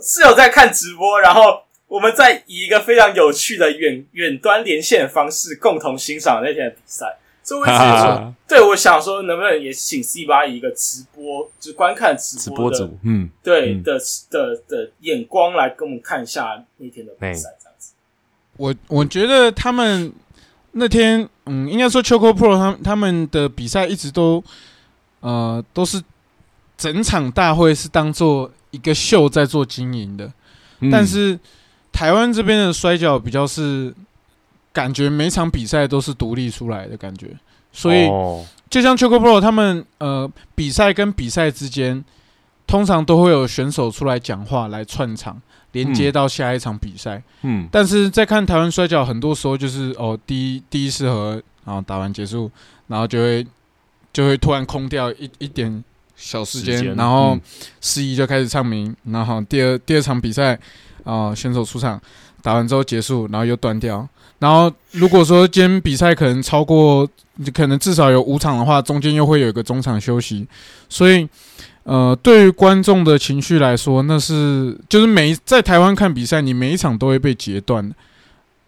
是有在看直播，然后我们在以一个非常有趣的远远端连线的方式共同欣赏那天的比赛。所以我一直说，对我想说，能不能也请 C 八以一个直播，就是观看直直播的播组，嗯，嗯对的的的眼光来跟我们看一下那天的比赛，这样子。我我觉得他们那天，嗯，应该说 Choco Pro 他们他们的比赛一直都，呃，都是整场大会是当做一个秀在做经营的，嗯。但是台湾这边的摔跤比较是感觉每场比赛都是独立出来的感觉，所以哦。就像 Choco Pro 他们呃比赛跟比赛之间，通常都会有选手出来讲话来串场，连接到下一场比赛。嗯，但是在看台湾摔跤，很多时候就是哦，第一第一适合，然后打完结束，然后就会就会突然空掉一一点小时间，然后嗯司仪就开始唱名，然后第二第二场比赛啊、选手出场，打完之后结束，然后又断掉。然后如果说今天比赛可能超过，可能至少有五场的话，中间又会有一个中场休息，所以。呃，对于观众的情绪来说，那是就是每一在台湾看比赛，你每一场都会被截断。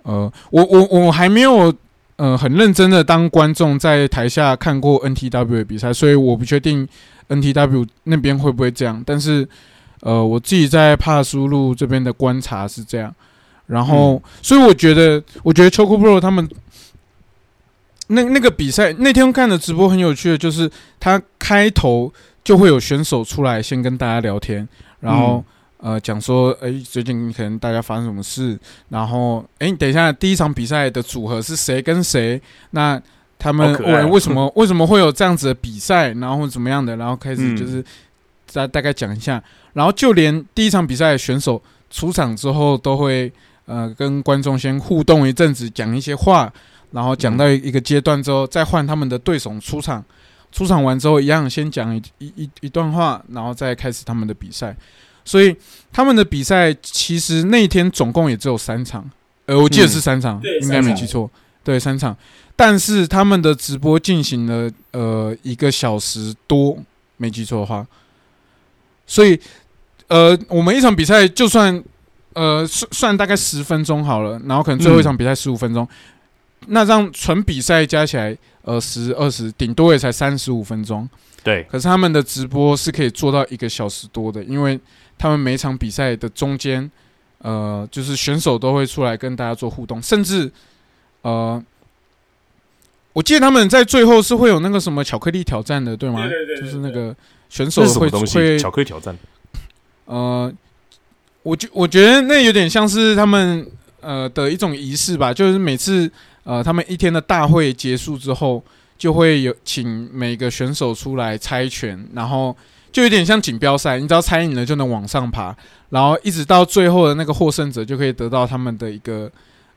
呃，我我我还没有呃很认真的当观众在台下看过 NTW 的比赛，所以我不确定 NTW 那边会不会这样。但是呃，我自己在帕苏路这边的观察是这样。然后，所以我觉得，我觉得 Choco Pro 他们那那个比赛那天看的直播很有趣的，就是他开头就会有选手出来先跟大家聊天，然后、呃讲说，哎、最近可能大家发生什么事，然后哎、等一下第一场比赛的组合是谁跟谁，那他们为为什么 为什么会有这样子的比赛，然后怎么样的，然后开始嗯就是大大概讲一下，然后就连第一场比赛的选手出场之后都会呃跟观众先互动一阵子，讲一些话，然后讲到一一个阶段之后，再换他们的对手出场。出场完之后，一样先讲一一一一段话，然后再开始他们的比赛。所以他们的比赛其实那一天总共也只有三场，呃，我记得是三场，对应该没记错，对，三场。但是他们的直播进行了呃一个小时多，没记错的话，所以呃，我们一场比赛就算呃算算大概十分钟好了，然后可能最后一场比赛十五分钟，那这样纯比赛加起来呃十二十，顶多也才三十五分钟。对，可是他们的直播是可以做到一个小时多的，因为他们每场比赛的中间，呃，就是选手都会出来跟大家做互动，甚至呃，我记得他们在最后是会有那个什么巧克力挑战的，对吗？对对对对就是那个选手会？会巧克力挑战。呃，我觉我觉得那有点像是他们呃的一种仪式吧，就是每次呃他们一天的大会结束之后，就会有请每个选手出来猜拳，然后就有点像锦标赛，你只要猜赢了就能往上爬，然后一直到最后的那个获胜者就可以得到他们的一个。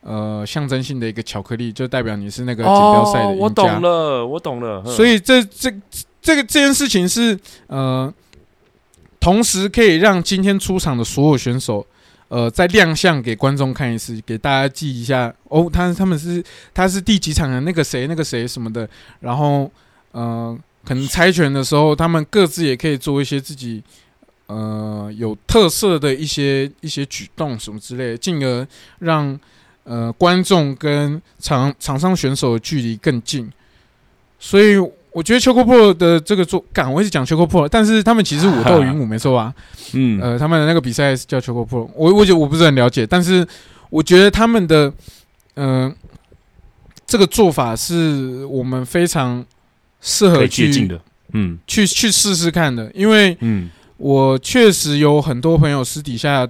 呃，象征性的一个巧克力，就代表你是那个锦标赛的，赢家。我懂了，我懂了。所以这这这个这件事情是呃，同时可以让今天出场的所有选手，呃，再亮相给观众看一次，给大家记一下哦，他他们是他是第几场的那个谁那个谁什么的，然后呃，可能猜拳的时候，他们各自也可以做一些自己。呃，有特色的一些一些举动什么之类的，进而让呃观众跟场场上选手的距离更近。所以我觉得秋 o Pro 的这个做，干，我一直讲秋 o Pro，但是他们其实武斗云舞没错吧？嗯，呃，他们的那个比赛是叫秋 o Pro，我我觉得我不是很了解，但是我觉得他们的嗯、呃这个做法是我们非常适合去。嗯去去试试看的，因为嗯我确实有很多朋友私底下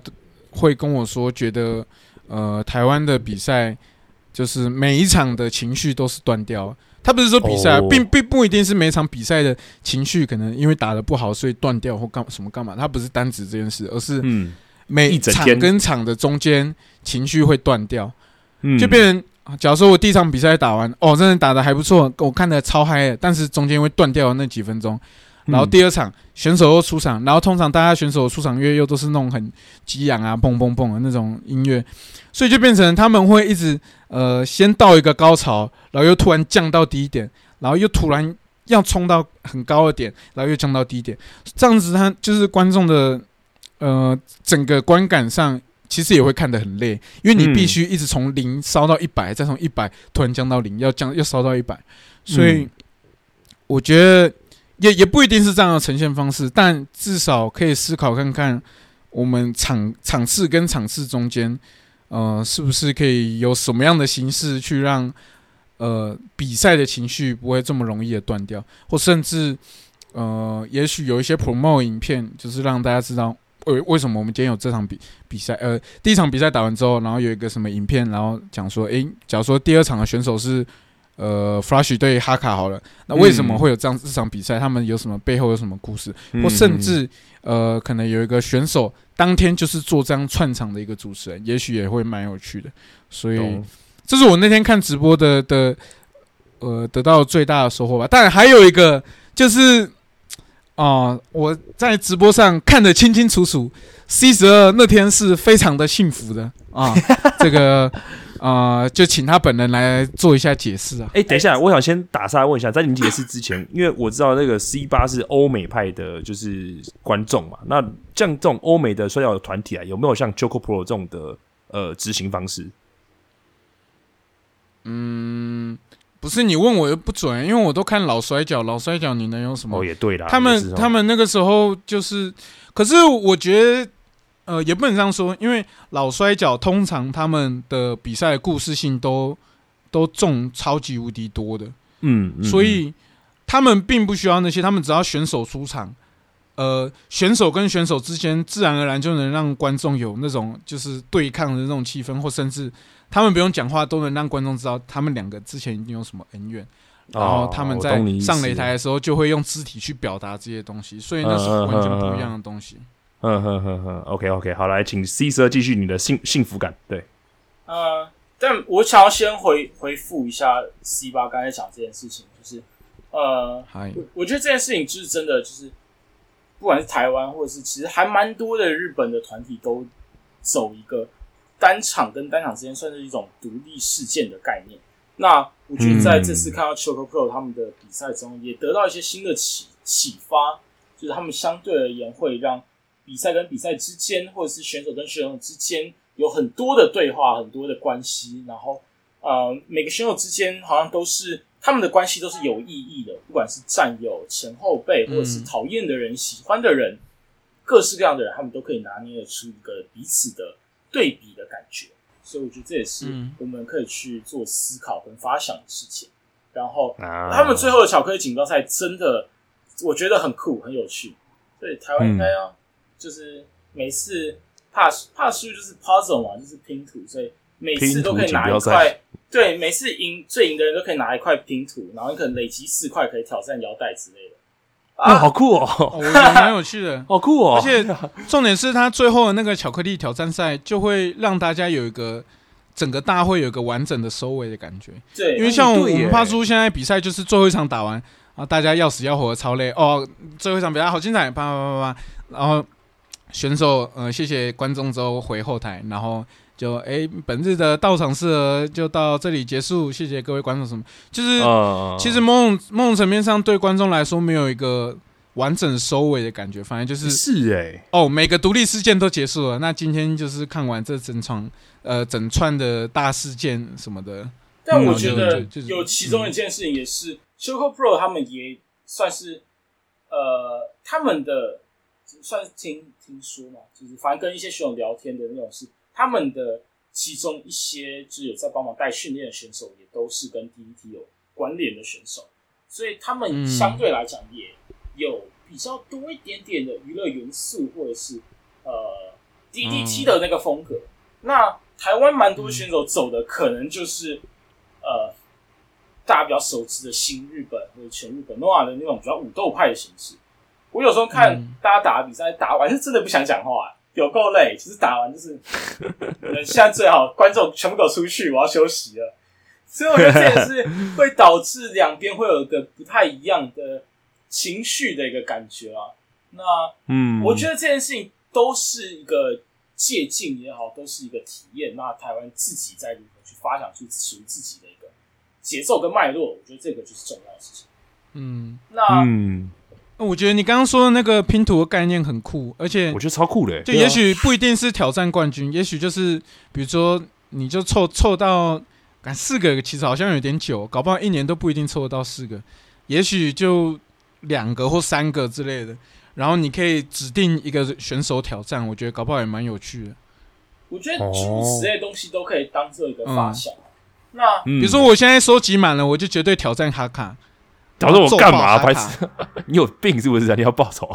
会跟我说，觉得呃台湾的比赛就是每一场的情绪都是断掉。他不是说比赛啊、哦。并并不一定是每场比赛的情绪可能因为打得不好所以断掉或干什么干嘛，他不是单指这件事，而是嗯。每一场跟场的中间情绪会断掉，嗯，就变成。啊假如说我第一场比赛打完，哦，真的打得还不错，我看得超嗨的，但是中间会断掉的那几分钟，然后嗯第二场选手又出场，然后通常大家选手出场乐又都是那种很激昂啊、蹦蹦蹦的那种音乐，所以就变成他们会一直呃先到一个高潮，然后又突然降到低点，然后又突然要冲到很高的点，然后又降到低点，这样子他就是观众的呃整个观感上。其实也会看得很累，因为你嗯必须一直从零烧到一百、再从一百突然降到零，要降要烧到一百，所以嗯。我觉得也也不一定是这样的呈现方式，但至少可以思考看看，我们场场次跟场次中间，呃，是不是可以有什么样的形式去让呃比赛的情绪不会这么容易的断掉，或甚至呃，也许有一些 promo 影片，就是让大家知道。为为什么我们今天有这场比比赛？呃，第一场比赛打完之后，然后有一个什么影片，然后讲说，诶，假如说第二场的选手是呃 Flash 对哈卡好了，那为什么嗯会有这样这场比赛？他们有什么背后有什么故事？嗯或甚至呃，可能有一个选手当天就是做这样串场的一个主持人，也许也会蛮有趣的。所以这是我那天看直播的的呃得到最大的收获吧。当然还有一个就是啊、我在直播上看得清清楚楚，C 十二那天是非常的幸福的啊。这个啊、就请他本人来做一下解释啊。哎、等一下，我想先打岔问一下，在你解释之前，因为我知道那个 C 八是欧美派的，就是观众嘛。那像这种欧美的摔跤团体啊，有没有像 Choco Pro 这种的呃执行方式？嗯，不是你问我又不准，因为我都看老摔跤，老摔跤你能有什么？哦，也对啦，他们他们那个时候就是，可是我觉得，呃，也不能这样说，因为老摔角通常他们的比赛故事性都都重超级无敌多的，嗯，嗯所以他们并不需要那些，他们只要选手出场，呃，选手跟选手之间自然而然就能让观众有那种就是对抗的那种气氛，或甚至他们不用讲话都能让观众知道他们两个之前一定有什么恩怨。然后他们在上擂台的时候就会用肢体去表达这些东西，所以那是完全不一样的东西。嗯哼哼哼，OK OK，好，来，请 C 十二继续你的幸幸福感。对，呃，但我想要先回回复一下 C 八刚才讲这件事情，就是呃，嗨，我我觉得这件事情就是真的，就是不管是台湾或者是其实还蛮多的日本的团体都走一个单场跟单场之间算是一种独立事件的概念。那我觉得在这次看到 Choco Pro 他们的比赛中，也得到一些新的启启发，就是他们相对而言会让比赛跟比赛之间，或者是选手跟选手之间有很多的对话，很多的关系。然后，呃，每个选手之间好像都是他们的关系都是有意义的，不管是战友、前后辈，或者是讨厌的人、喜欢的人，各式各样的人，他们都可以拿捏得出一个彼此的对比的感觉。所以我觉得这也是我们可以去做思考跟发想的事情。然后他们最后的巧克力锦标赛真的，我觉得很酷很有趣。对，台湾应该要就是每次怕怕输就是 puzzle 嘛，就是拼图，所以每次都可以拿一块。对，每次赢最赢的人都可以拿一块拼图，然后你可能累积四块可以挑战腰带之类的。啊，好酷哦！我觉得蛮有趣的，好酷哦！而且重点是他最后的那个巧克力挑战赛，就会让大家有一个整个大会有一个完整的收尾的感觉。对，因为像我们帕叔现在比赛就是最后一场打完啊，大家要死要活的超累哦，最后一场比赛好精彩，啪啪啪啪，然后选手呃谢谢观众之后回后台，然后。就哎，本日的到场是就到这里结束，谢谢各位观众。什么？就是其实某种某种层面上，对观众来说没有一个完整收尾的感觉，反正就是是哎哦，每个独立事件都结束了。那今天就是看完这整场呃整串的大事件什么的。但我觉得有其中一件事情也是 c h o c o Pro 他们也算是呃他们的算是听听说嘛，就是反正跟一些选手聊天的那种是。他们的其中一些就是有在帮忙带训练的选手，也都是跟 DDT 有关联的选手，所以他们相对来讲也有比较多一点点的娱乐元素，或者是呃 DDT 的那个风格。那台湾蛮多选手走的可能就是呃大家比较熟知的新日本或者全日本 NOA 的那种比较武斗派的形式。我有时候看大家打比赛，打完是真的不想讲话。有够累，其实打完就是，现在最好观众全部给我出去，我要休息了。所以我觉得这也是会导致两边会有一个不太一样的情绪的一个感觉啊。那嗯，我觉得这件事情都是一个借鉴也好，都是一个体验。那台湾自己在如何去发展出属于自己的一个节奏跟脉络，我觉得这个就是重要的事情。嗯，那嗯。我觉得你刚刚说的那个拼图的概念很酷，而且我觉得超酷的。就也许不一定是挑战冠军，也许就是比如说，你就凑凑到，四个其实好像有点久，搞不好一年都不一定凑得到四个，也许就两个或三个之类的。然后你可以指定一个选手挑战，我觉得搞不好也蛮有趣的。我觉得诸此类东西都可以当做一个发想。那比如说我现在收集满了，我就绝对挑战卡卡。挑战我干嘛？白痴！你有病是不是？你要报仇？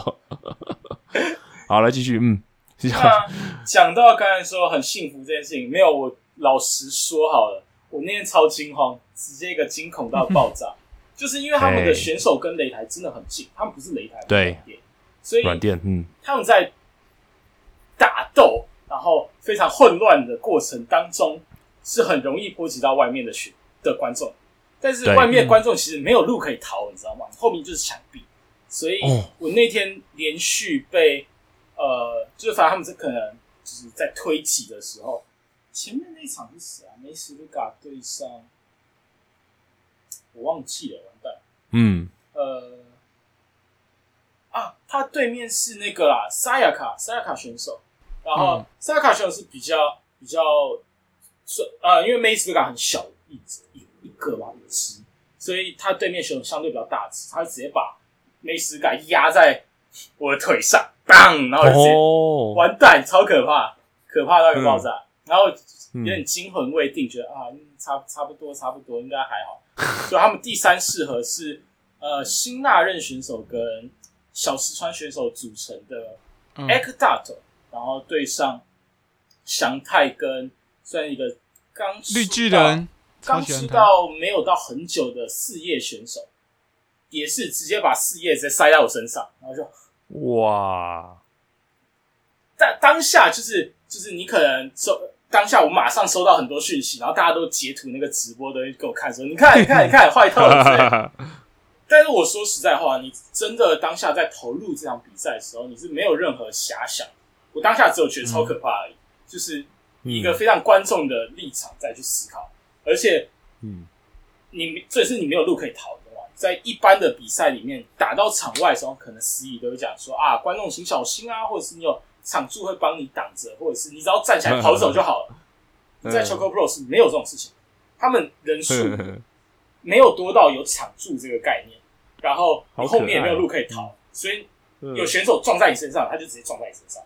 好，来继续。嗯，那讲到刚才说很幸福这件事情，没有我老实说好了，我那天超惊慌，直接一个惊恐到爆炸，就是因为他们的选手跟擂台真的很近，他们不是擂台对，所以软垫，嗯，他们在打斗，然后非常混乱的过程当中，是很容易波及到外面的群的观众。但是外面观众其实没有路可以逃，你知道吗？后面就是墙壁，所以我那天连续被呃，就是反正他们是可能就是在推挤的时候，前面那一场是谁啊？梅斯卢卡对上，我忘记了，完蛋。嗯，呃，啊，他对面是那个啦，沙亚卡，沙亚卡选手，然后沙亚卡选手是比较比较是呃，因为梅斯卢卡很小一只。一个吧，五只，所以他对面选手相对比较大只，他就直接把梅斯盖压在我的腿上，当，然后直接完蛋，超可怕，可怕到一个爆炸，然后有点惊魂未定，觉得啊，差差不多，差不多，应该还好。所以他们第三适合是呃辛纳任选手跟小石川选手组成的 X Dot，然后对上祥太跟算一个刚绿巨人。刚出道没有到很久的四叶选手，也是直接把四叶直接塞到我身上，然后就哇！但当下就是就是你可能收当下，我马上收到很多讯息，然后大家都截图那个直播的给我看，说你看你看你看坏透了。但是我说实在话，你真的当下在投入这场比赛的时候，你是没有任何遐想。我当下只有觉得超可怕而已，就是一个非常观众的立场再去思考，而且嗯。你这也是你没有路可以逃的嘛。在一般的比赛里面，打到场外的时候，可能司仪都会讲说啊，观众请小心啊，或者是你有场助会帮你挡着，或者是你只要站起来跑走就好了。你 在 Choco Pro 是没有这种事情，他们人数 没有多到有场助这个概念，然后你后面也没有路可以逃，所以有选手撞在你身上，他就直接撞在你身上，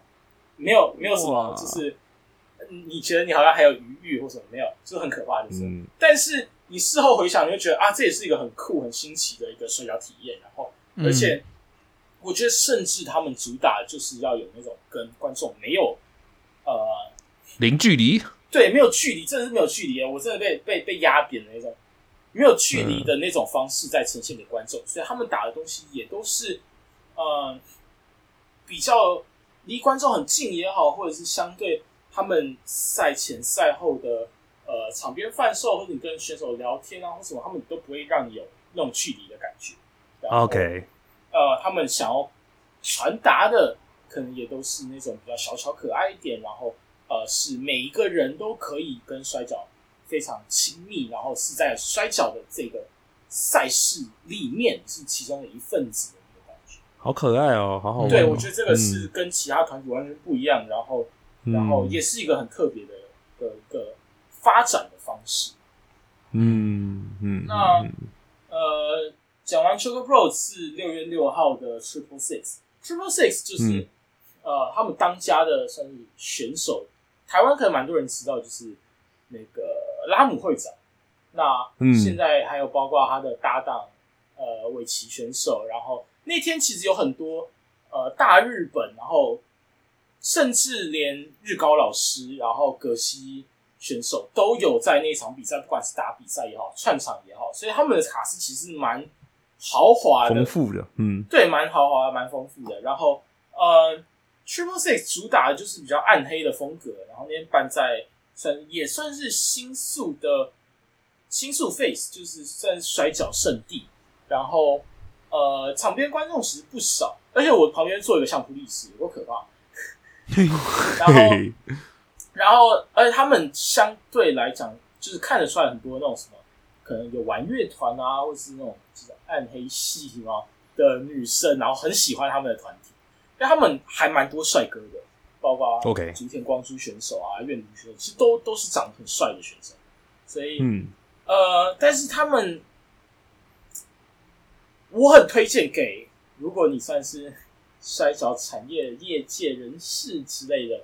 没有没有什么就是你觉得你好像还有余裕或什么没有，就是很可怕的事。嗯但是你事后回想，你会觉得啊，这也是一个很酷、很新奇的一个社交体验。然后，嗯而且我觉得，甚至他们主打就是要有那种跟观众没有呃，零距离，对，没有距离，真的是没有距离。我真的被被被压扁的那种，没有距离的那种方式在呈现给观众，所以他们打的东西也都是呃比较离观众很近也好，或者是相对他们赛前赛后的呃场边贩售，或者你跟选手聊天啊或什么，他们都不会让你有那种距离的感觉。OK，呃，他们想要传达的可能也都是那种比较小巧可爱一点，然后呃，是每一个人都可以跟摔跤非常亲密，然后是在摔跤的这个赛事里面是其中的一份子的那个感觉。好可爱哦，好好玩哦。对，我觉得这个是跟其他团体完全不一样，然后嗯，然后也是一个很特别的的一个发展的方式。嗯嗯，那嗯呃，讲完 Triple Pro 是六月六号的 Triple Six，Triple Six 就是、嗯呃他们当家的算是选手，台湾可能蛮多人知道，就是那个拉姆会长。那嗯现在还有包括他的搭档呃围棋选手，然后那天其实有很多呃大日本，然后甚至连日高老师，然后葛西选手都有在那场比赛，不管是打比赛也好，串场也好，所以他们的卡司其实蛮豪华的，丰富的，嗯对，蛮豪华、蛮丰富的。然后呃，Triple Six 主打的就是比较暗黑的风格，然后那天办在算也算是新宿的新宿 Face，就是算是摔跤圣地。然后呃，场边观众其实不少，而且我旁边坐一个相扑力士，有多可怕。然后然后，而且他们相对来讲，就是看得出来很多那种什么，可能有玩乐团啊，或是那种这种暗黑系嘛的女生，然后很喜欢他们的团体，因为他们还蛮多帅哥的，包括 OK 竹田光珠选手啊、怨女选手，其实都都是长得很帅的选手，所以、嗯。呃，但是他们，我很推荐给如果你算是摔跤产业业界人士之类的，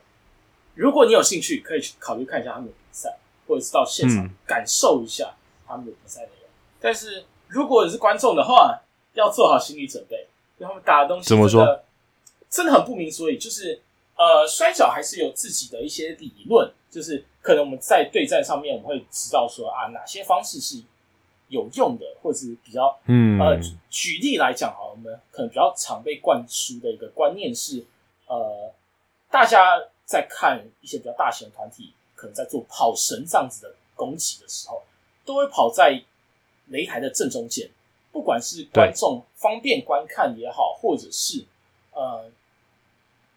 如果你有兴趣，可以去考虑看一下他们的比赛，或者是到现场嗯感受一下他们的比赛内容。但是如果你是观众的话，要做好心理准备，因为他们打的东西怎么说？真的真的很不明所以，就是呃，摔跤还是有自己的一些理论，就是可能我们在对战上面，我们会知道说啊，哪些方式是有用的，或者是比较嗯。呃，举例来讲，哈，我们可能比较常被灌输的一个观念是，呃，大家在看一些比较大型的团体，可能在做跑神这样子的攻击的时候，都会跑在擂台的正中间，不管是观众方便观看也好，或者是呃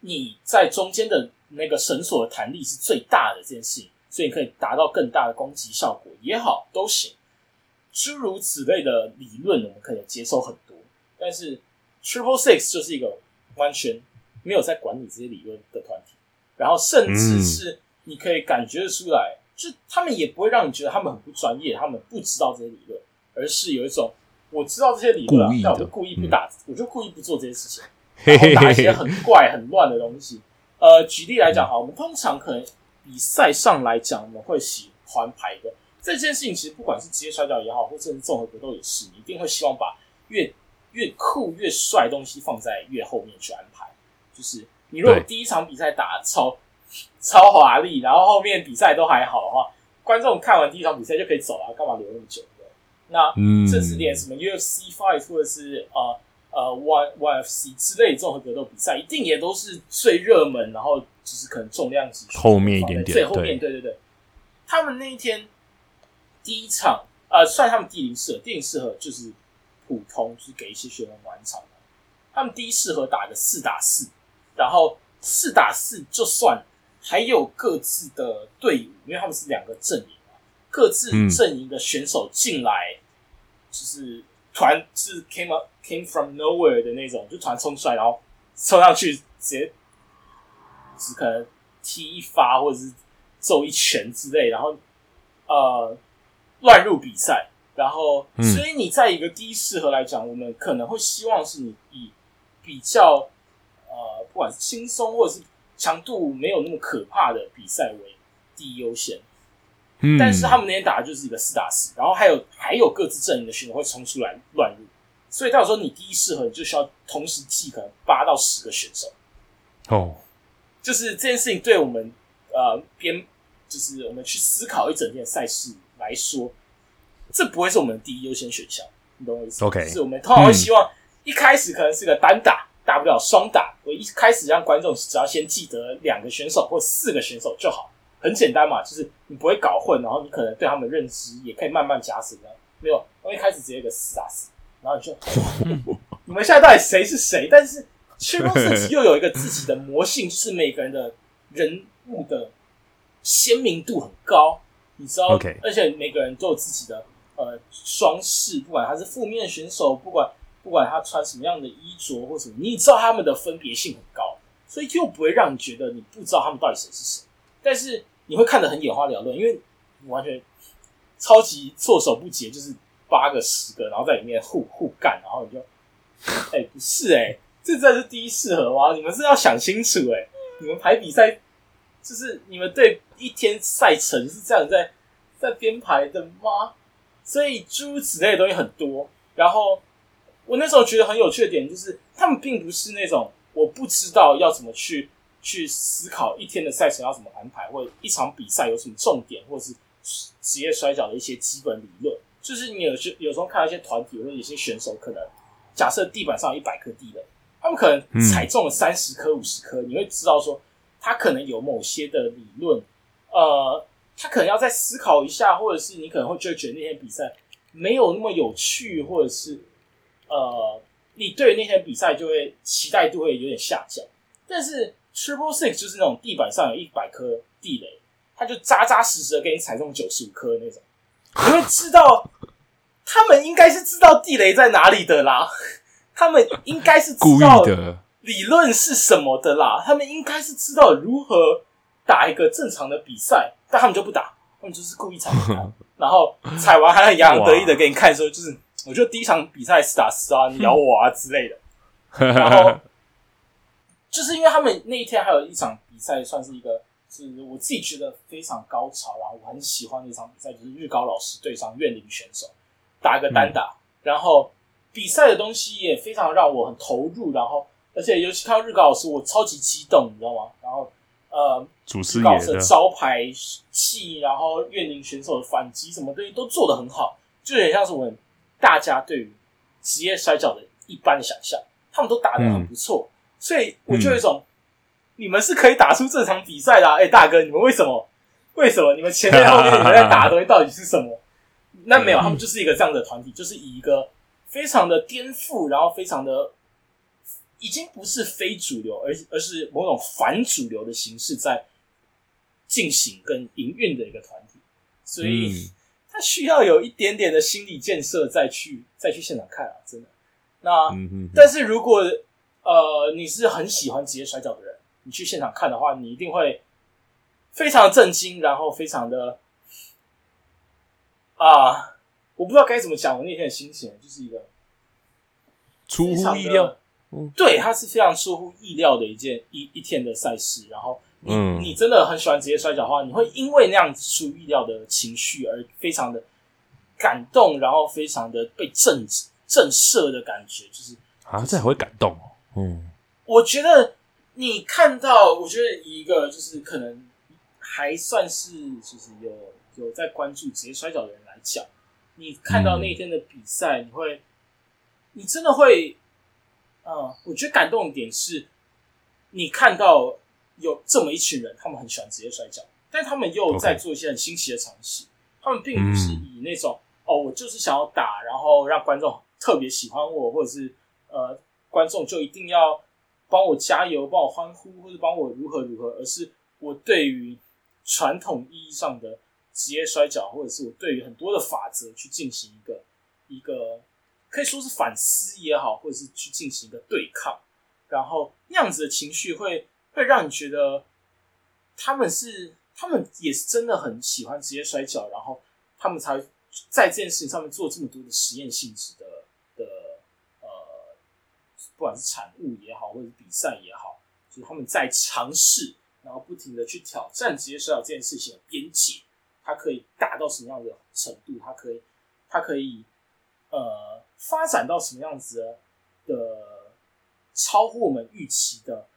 你在中间的那个绳索的弹力是最大的这件事情，所以你可以达到更大的攻击效果也好，都行。诸如此类的理论，我们可能接受很多，但是 Triple Six 就是一个完全没有在管理这些理论的团体，然后甚至是你可以感觉得出来，就他们也不会让你觉得他们很不专业，他们不知道这些理论，而是有一种我知道这些理论、但我就故意不打，我就故意不做这些事情。然后打一些很怪很乱的东西。呃，举例来讲，哈，我们通常可能比赛上来讲，我们会喜欢排一个这件事情，其实不管是职业摔跤也好，或者是综合格斗也是，你一定会希望把越越酷越帅的东西放在越后面去安排。就是你如果第一场比赛打得超 超华丽，然后后面比赛都还好的话，观众看完第一场比赛就可以走了，干嘛留那么久？对那嗯甚至连什么 UFC Fight 或者是呃呃 One One FC 之类的综合格斗比赛，一定也都是最热门，然后就是可能重量级后面一点点最后面，对对对。他们那一天第一场，呃，算他们第零适合，第零适合就是普通，就是给一些学员玩场的。他们第一适合打个四打四，然后四打四就算还有各自的队伍，因为他们是两个阵营嘛，各自阵营的选手进来，就是团是 came up came from nowhere 的那种，就团冲出来，然后冲上去直接只可能踢一发或者是揍一拳之类，然后呃乱入比赛，然后嗯。所以你在一个第一适合来讲，我们可能会希望是你以比较呃不管是轻松或者是强度没有那么可怕的比赛为第一优先。嗯，但是他们那天打的就是一个四打四，然后还有还有各自阵营的选手会冲出来乱入，所以到时候你第一适合你就需要同时记可能八到十个选手，哦，就是这件事情对我们呃编就是我们去思考一整天的赛事来说，这不会是我们的第一优先选项，你懂我意思 OK 就是我们通常会希望一开始可能是个单打，打不了双打，我一开始让观众只要先记得两个选手或四个选手就好。很简单嘛，就是你不会搞混，然后你可能对他们的认知也可以慢慢加深的。没有，我一开始直接一个四打四，然后你就，你们现在到底谁是谁？但是 Triple Six 又有一个自己的魔性，就是每个人的人物的鲜明度很高，你知道 OK 而且每个人都有自己的呃装饰，不管他是负面选手，不管不管他穿什么样的衣着或什么，你知道他们的分别性很高，所以就不会让你觉得你不知道他们到底谁是谁。但是你会看得很眼花缭乱，因为你完全超级措手不及，就是八个十个，然后在里面互互干，然后你就，哎、不是哎、这真的是第一适合吗？你们是要想清楚哎、你们排比赛就是你们对一天赛程是这样在在编排的吗？所以诸如此类的东西很多。然后我那时候觉得很有趣的点就是，他们并不是那种我不知道要怎么去去思考一天的赛程要怎么安排，或者一场比赛有什么重点，或者是职业摔跤的一些基本理论。就是你有时有时候看到一些团体或者有些选手，可能假设地板上有一百颗地雷，他们可能踩中了三十颗、五十颗，你会知道说他可能有某些的理论，呃，他可能要再思考一下，或者是你可能会就觉得那天比赛没有那么有趣，或者是呃，你对那天比赛就会期待度会有点下降。但是 Triple Six 就是那种地板上有一百颗地雷，他就扎扎实实的给你踩中九十五颗那种，你会知道他们应该是知道地雷在哪里的啦，他们应该是知 故意道的，理论是什么的啦，他们应该是知道如何打一个正常的比赛，但他们就不打，他们就是故意踩 然后踩完还很洋洋得意的给你看说，就是我觉得第一场比赛是打死啊，你咬我啊之类的。然后就是因为他们那一天还有一场比赛，算是一个是我自己觉得非常高潮，然后我很喜欢的一场比赛，就是日高老师对上怨灵选手打一个单打，然后比赛的东西也非常让我很投入，然后而且尤其看到日高老师，我超级激动，你知道吗？然后呃，主师日高老师的。爷的，招牌戏，然后怨灵选手的。反击，什么东西都做得很好，就有点像是我们大家对于职业摔跤的一般的想象，他们都打得很不错，所以我就有一种、你们是可以打出这场比赛的、啊，哎、大哥，你们为什么？为什么？你们前面后面你们在打的东西到底是什么？那没有，他们就是一个这样的团体，就是以一个非常的颠覆，然后非常的已经不是非主流，而而是某种反主流的形式在进行跟营运的一个团体，所以嗯。他需要有一点点的心理建设再去再去现场看啊，真的。那、但是如果呃你是很喜欢职业摔跤的人，你去现场看的话，你一定会非常震惊，然后非常的啊、我不知道该怎么讲我那天的心情，就是一个出乎意料，嗯。对，它是非常出乎意料的一件一一天的赛事。然后你、嗯。你真的很喜欢职业摔跤的话，你会因为那样子出乎意料的情绪而非常的感动，然后非常的被震震慑的感觉，就是啊，这还会感动哦，嗯。我觉得你看到，我觉得一个就是可能还算是就是有有在关注职业摔跤的人来讲，你看到那天的比赛，你会，你真的会，呃，我觉得感动的点是，你看到有这么一群人，他们很喜欢职业摔跤，但他们又在做一些很新奇的尝试，他们并不是以那种、哦，我就是想要打，然后让观众特别喜欢我，或者是呃，观众就一定要帮我加油、帮我欢呼，或者帮我如何如何，而是我对于传统意义上的职业摔跤，或者是我对于很多的法则去进行一个一个可以说是反思也好，或者是去进行一个对抗，然后那样子的情绪会会让你觉得他们是他们也是真的很喜欢职业摔跤，然后他们才在这件事情上面做这么多的实验性质的的呃，不管是产物也好，或者是比赛也好，就是他们在尝试。然后不停的去挑战职业摔跤这件事情的边界，它可以达到什么样的程度？它可以，它可以，呃，发展到什么样子的超乎我们预期的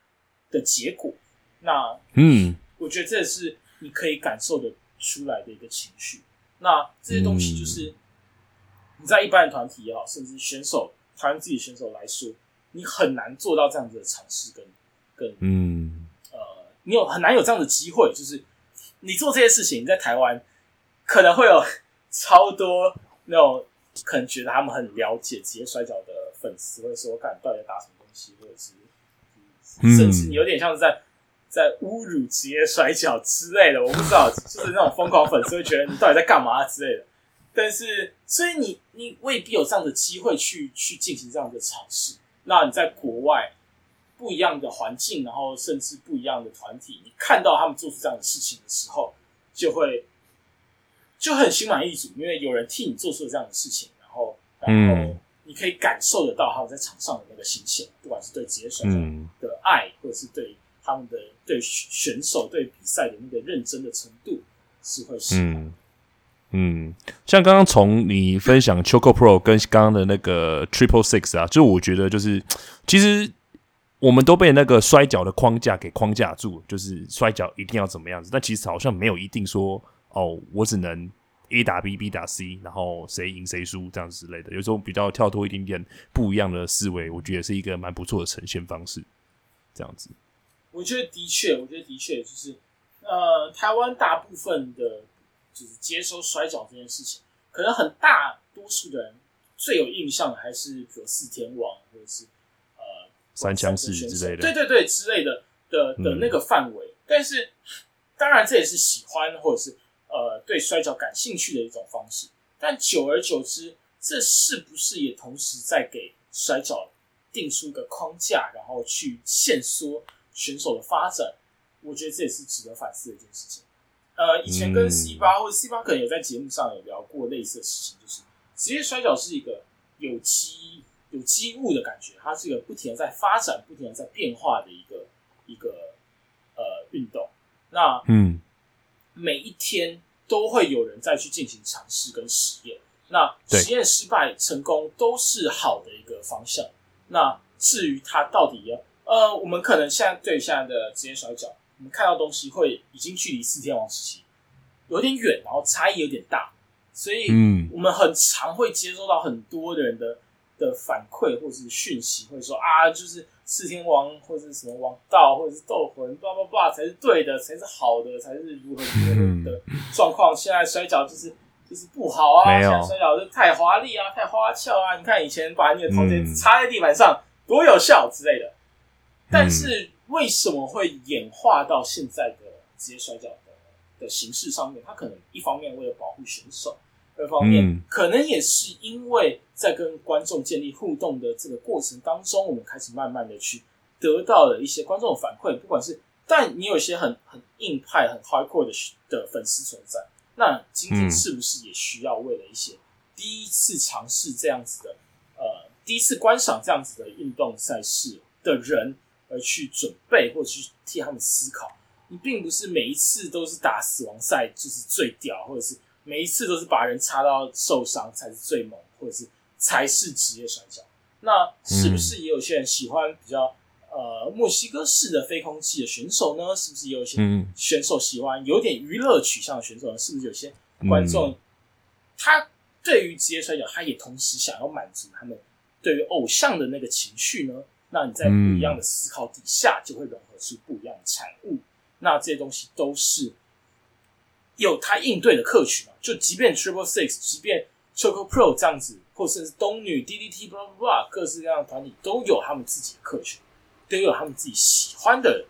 的结果？那，嗯，我觉得这是你可以感受的出来的一个情绪。那这些东西就是你在一般的团体也好，甚至选手台湾自己选手来说，你很难做到这样子的尝试跟跟嗯呃。你有很难有这样的机会，就是你做这些事情，在台湾可能会有超多那种可能觉得他们很了解职业摔跤的粉丝，会说：“看到底在打什么东西？”或者是甚至你有点像是在在侮辱职业摔跤之类的。我不知道，就是那种疯狂粉丝会觉得你到底在干嘛之类的。但是，所以你你未必有这样的机会去去进行这样的尝试。那你在国外？不一样的环境，然后甚至不一样的团体，你看到他们做出这样的事情的时候，就会就很心满意足，因为有人替你做出了这样的事情，然后然后你可以感受得到他们在场上的那个心情，不管是对职业选手的爱，或者是对他们的对选手对比赛的那个认真的程度，是会是嗯嗯，像刚刚从你分享 Choco Pro 跟刚刚的那个 Triple Six 啊，就我觉得就是其实。我们都被那个摔跤的框架给框架住，就是摔跤一定要怎么样子。但其实好像没有一定说哦，我只能 A 打 B，B 打 C，然后谁赢谁输这样子之类的。有时候比较跳脱一点点不一样的思维，我觉得是一个蛮不错的呈现方式。这样子，我觉得的确，我觉得的确就是呃，台湾大部分的，就是接收摔跤这件事情，可能很大多数的人最有印象的还是比如四天王或者是呃。三枪四之类的，对对对之类的的的那个范围，但是当然这也是喜欢或者是呃对摔跤感兴趣的一种方式。但久而久之，这是不是也同时在给摔跤定出一个框架，然后去限缩选手的发展？我觉得这也是值得反思的一件事情。呃，以前跟 C 八或者 C 八可能有在节目上有聊过类似的事情，就是职业摔跤是一个有机。有机物的感觉，它是一个不停的在发展、不停的在变化的一个一个呃运动。那嗯，每一天都会有人再去进行尝试跟实验。那实验失败、成功都是好的一个方向。那至于它到底要呃，我们可能现在对现在的职业摔角，我们看到东西会已经距离四天王时期有点远，然后差异有点大，所以嗯，我们很常会接收到很多的人的。的反馈或者是讯息，或者说啊，就是四天王或者是什么王道或者是斗魂，叭叭叭才是对的，才是好的，才是如何如何的状况。现在摔跤就是就是不好啊，现在摔跤就太华丽啊，太花俏啊。你看以前把你的头巾插在地板上多有效之类的，但是为什么会演化到现在的职业摔跤的的形式上面？它可能一方面为了保护选手。二方面，可能也是因为在跟观众建立互动的这个过程当中，我们开始慢慢的去得到了一些观众的反馈。不管是，但你有一些很很硬派、很 hardcore 的的粉丝存在，那今天是不是也需要为了一些第一次尝试这样子的，呃，第一次观赏这样子的运动赛事的人而去准备，或者去替他们思考？你并不是每一次都是打死亡赛就是最屌，或者是。每一次都是把人插到受伤才是最猛，或者是才是职业摔跤。那是不是也有些人喜欢比较呃墨西哥式的飞空气的选手呢？是不是也有些选手喜欢有点娱乐取向的选手呢？是不是有些观众他对于职业摔跤，他也同时想要满足他们对于偶像的那个情绪呢？那你在不一样的思考底下，就会融合出不一样的产物。那这些东西都是。有他应对的客群嘛？就即便 Triple Six，即便 Choco Pro 这样子，或者是东女 DDT blah blah blah，各式各样的团体都有他们自己的客群，都有他们自己喜欢的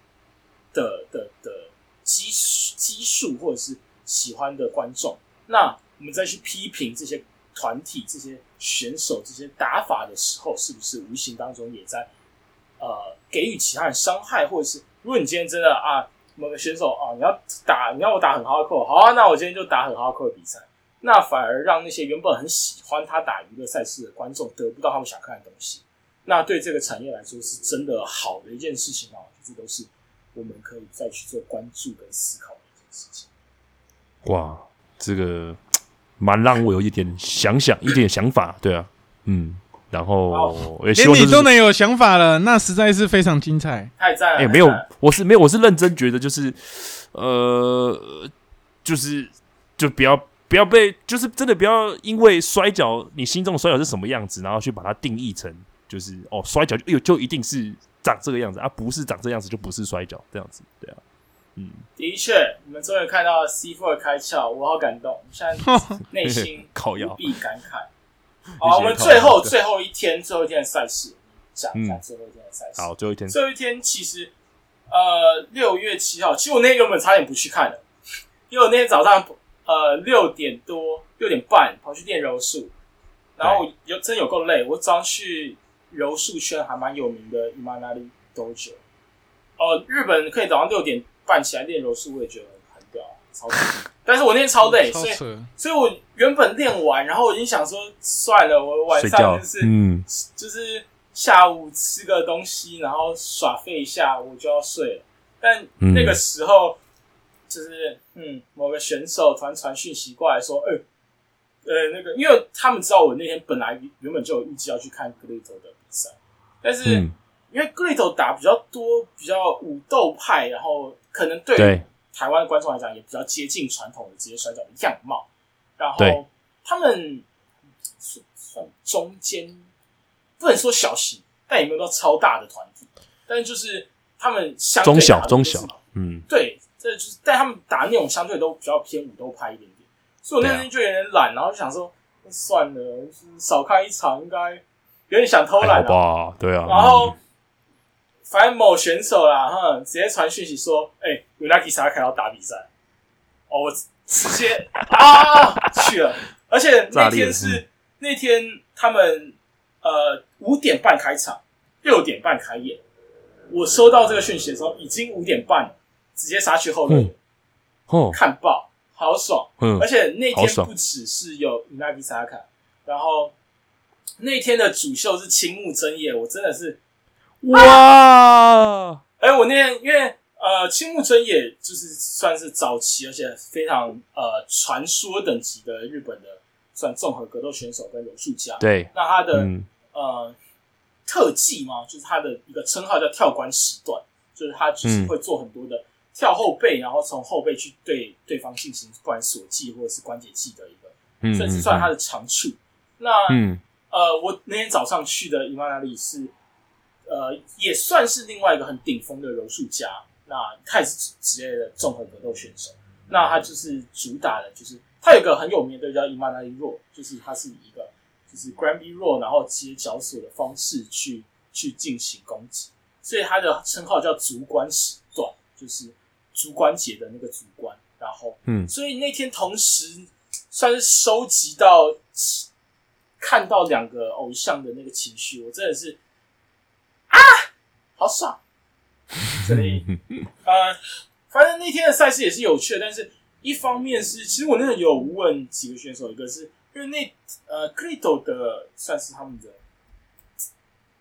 的的的基基数或者是喜欢的观众，那我们再去批评这些团体、这些选手、这些打法的时候，是不是无形当中也在呃给予其他人伤害，或者是如果你今天真的啊某个选手啊，你要打，你要我打很哈克好啊，那我今天就打很哈克的比赛，那反而让那些原本很喜欢他打娱乐赛事的观众得不到他们想看的东西，那对这个产业来说是真的好的一件事情啊，这都是我们可以再去做关注跟思考的一件事情。哇，这个蛮让我有一点想想，一点想法，对啊，嗯，然后我也希连望就是你都能有想法了，那实在是非常精彩。太赞了！哎、没有我是没有，我是认真觉得就是，呃，就是就不要不要被，就是真的不要因为摔跤，你心中的摔跤是什么样子，然后去把它定义成就是哦，摔跤就哎呦就一定是长这个样子啊，不是长这样子就不是摔跤这样子，对啊，嗯，的确，你们终于看到 C Four 开窍，我好感动，现在 内心 靠腰无比感慨。好，我们最后最后一天最后一天的赛事，讲一下嗯最后一天的赛事。好，最后一天。最后一天其实，呃，六月七号，其实我那天原本差点不去看的，因为我那天早上呃六点多六点半跑去练柔术，然后有真有够累，我早上去柔术圈还蛮有名的 Imanari Dojo，哦、日本可以早上六点半起来练柔术，我也觉得很屌，超屌。但是我那天超累，所以，所以我原本练完，然后我已经想说算了，我晚上就是，嗯，就是下午吃个东西，然后耍废一下，我就要睡了。但嗯那个时候，就是嗯，某个选手突然传讯息过来说，呃、呃，那个，因为他们知道我那天本来原本就有预计要去看格雷头的比赛，但是、嗯，因为格雷头打比较多，比较武斗派，然后可能对对，台湾的观众来讲，也比较接近传统的职业摔跤的样貌。然对后他们算算中间，不能说小型，但也没有到超大的团体。但是就是他们相对中小中小，嗯，对，这就是但他们打那种相对都比较偏武斗派一点点。所以我那天就有点懒，然后就想说算了，少看一场应该有点想偷还懒吧，对啊，然后嗯反正某选手啦，哼，直接传讯息说：“哎、u n a k i Saka 要打比赛。”哦，我直接啊去了，而且那天是那天他们呃五点半开场，六点半开演。我收到这个讯息的时候，已经五点半了，直接杀去后面、嗯哦，看报，好爽！嗯而，且那天不只是有 Unagi Saka，然后那天的主秀是青木真也，我真的是哇，哎、我那天因为呃，青木真也就是算是早期而且非常呃传说等级的日本的算综合格斗选手跟柔术家。对，那他的、嗯，呃特技嘛，就是他的一个称号叫跳关时段，就是他就是嗯。会做很多的跳后背，然后从后背去对对方进行不管锁技或者是关节技的一个，嗯，算是算他的长处。那嗯，呃，我那天早上去的伊万那里是，呃，也算是另外一个很顶峰的柔术家。那他也是职业的综合格斗选手。那他就是主打的，就是他有一个很有名的对叫伊曼纳伊弱，就是他是以一个就是 Granby 弱，然后接绞索的方式去去进行攻击，所以他的称号叫足关时段，就是足关节的那个足关。然后，嗯所以那天同时算是收集到看到两个偶像的那个情绪，我真的是啊，好爽！所以呃，反正那天的赛事也是有趣的，但是一方面是，其实我那个有问几个选手，一个是因为那呃 c r i t o 的算是他们的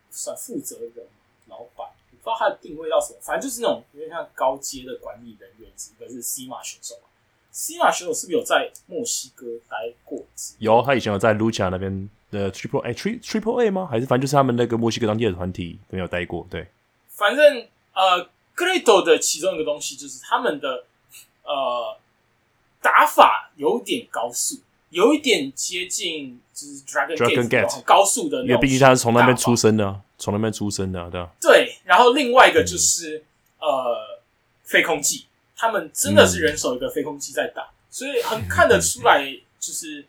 算负责人老板，我不知道他的定位到什么，反正就是那种有点像高阶的管理人员，一个是 C 马选手嘛。C 马选手是不是有在墨西哥待过？有，他以前有在 Lucha 那边的 Triple 哎 Tri Triple A 吗？还是反正就是他们那个墨西哥当地的团体没有待过，对，反正呃 g r e d o 的其中一个东西就是他们的呃打法有点高速，有一点接近就是 Dragon Dragon Gate 高速的，因为毕竟他是从那边出。生的啊，从那边出生的啊，对吧？对，然后另外一个就是、呃飞空技，他们真的是人手一个飞空技在打，所以很看得出来就是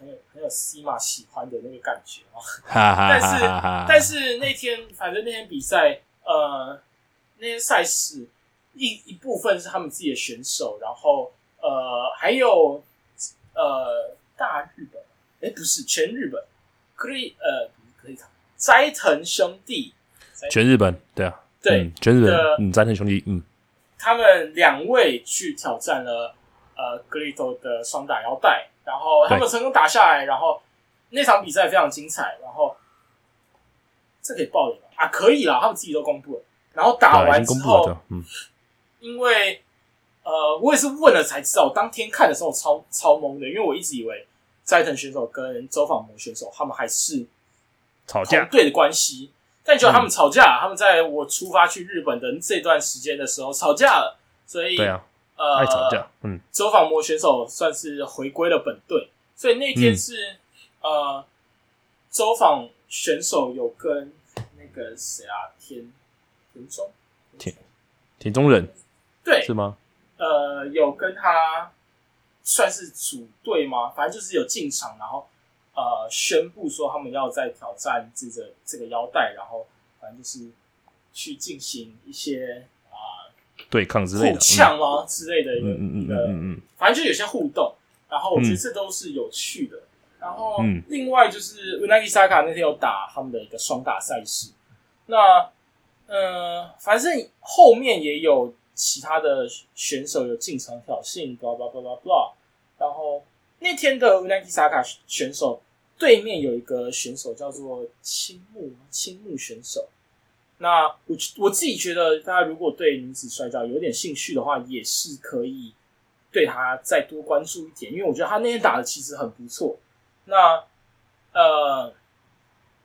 很有很有西马喜欢的那个感觉哦。但是但是那天反正那天比赛，呃，那天赛事一一部分是他们自己的选手，然后呃还有呃大日本，哎不是全日本，可以呃不是可以斋藤兄弟，全日本，对啊，对嗯全日本，嗯，斋藤兄弟，嗯，他们两位去挑战了呃格里头的双打腰带，然后他们成功打下来，然后那场比赛非常精彩，然后这可以爆雷吗？啊，可以啦，他们自己都公布了。然后打完之后，，嗯，因为呃，我也是问了才知道，当天看的时候超超懵的，因为我一直以为斋藤选手跟周访模选手他们还是吵架，同队的关系，但结果他们吵架，他们在我出发去日本的这段时间的时候吵架了，所以对啊，呃，爱吵架，嗯，周访魔选手算是回归了本队，所以那天嗯是、呃，周访选手有跟那个谁啊，田田中田田中人对是吗？呃，有跟他算是组队吗？反正就是有进场，然后呃宣布说他们要在挑战这个这个腰带，然后反正就是去进行一些啊、对抗之类的，互呛吗、之类的一个、嗯嗯嗯一个嗯嗯嗯反正就有些互动，然后我觉得嗯这都是有趣的。然后嗯另外就是 Unagi Saka 那天有打他们的一个双打赛事，那呃，反正后面也有其他的选手有进场挑衅，blah blah blah blah blah。然后那天的 Unagi Saka 选手对面有一个选手叫做青木青木选手。那我我自己觉得，大家如果对女子摔跤有点兴趣的话，也是可以对他再多关注一点，因为我觉得他那天打的其实很不错。那呃，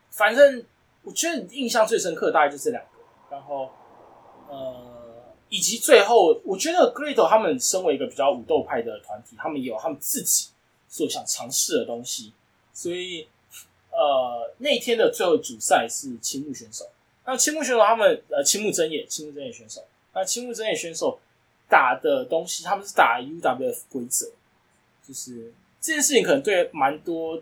反正我觉得印象最深刻的大概就这两个，然后呃，以及最后，我觉得 Great 他们身为一个比较武斗派的团体，他们也有他们自己所想尝试的东西，所以呃，那天的最后主赛是青木选手。那青木选手他们呃青木真也青木真也选手，那青木真也选手打的东西，他们是打 UWF 规则，就是这件事情可能对蛮多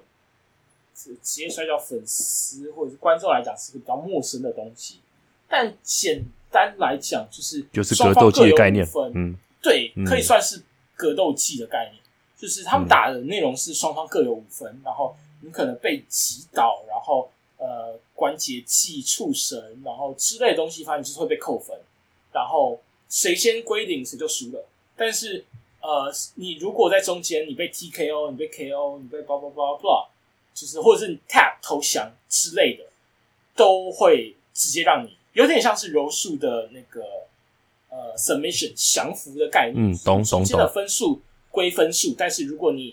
职职业摔跤粉丝或者是观众来讲是个比较陌生的东西，但简单来讲就是就是格斗技的概念嗯，对，嗯。可以算是格斗技的概念，就是他们打的内容是双方各有五分，然后你可能被击倒，然后呃关节器、触绳，然后之类的东西，反正就是会被扣分，然后谁先归零谁就输了。但是呃，你如果在中间你被 TKO，你被 KO，你被叭叭叭叭，就是或者是你 tap 投降之类的，都会直接让你有点像是柔术的那个呃 submission 降服的概念，嗯懂懂中间的分数归分数，但是如果你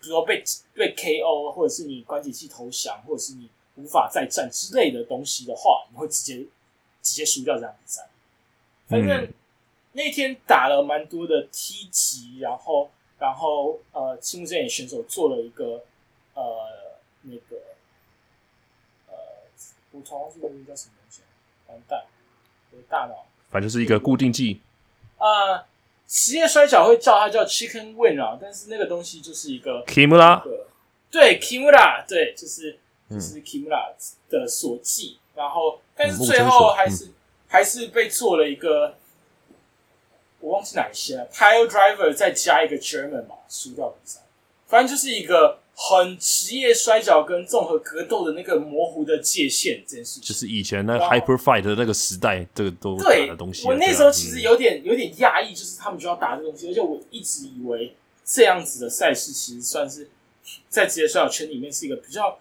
比如说被被 KO，或者是你关节器投降，或者是你无法再战之类的东西的话，你会直接直接输掉这场比赛。反正嗯那天打了蛮多的踢击，然后然后呃，青木真也选手做了一个呃那个呃，我突然忘记那个叫什么东西，完蛋，我的大脑。反正就是一个固定技，呃，职业摔跤会叫它叫 Chicken Win 啊，但是那个东西就是一个 Kimura 对 Kimura，对，就是是 Kimura 的所记，然后但是嗯最后还是、还是被做了一个，我忘记哪一些了，Pile Driver 再加一个 German 嘛，输掉比赛，反正就是一个很职业摔跤跟综合格斗的那个模糊的界限这件事情，就是以前那哇 Hyper Fight 的那个时代，这个都打对的东西啊。我那时候其实嗯有点、有点讶异，就是他们就要打这东西，而且我一直以为这样子的赛事其实算是在职业摔角圈里面是一个比较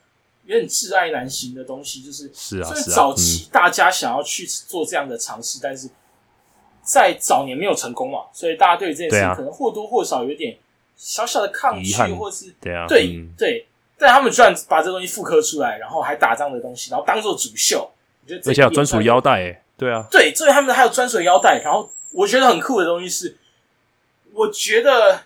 有点挚爱难行的东西，就是是啊是啊早嗯。期大家想要去做这样的尝试，但是在早年没有成功嘛，所以大家对这件事啊。可能或多或少有点小小的抗拒，遗憾或是对啊，对、嗯。对，但他们居然把这东西复刻出来，然后还打这样的东西，然后当做主秀，我觉得这而且还有专属腰带，哎，对啊，对，这里他们还有专属的腰带，然后我觉得很酷的东西是，我觉得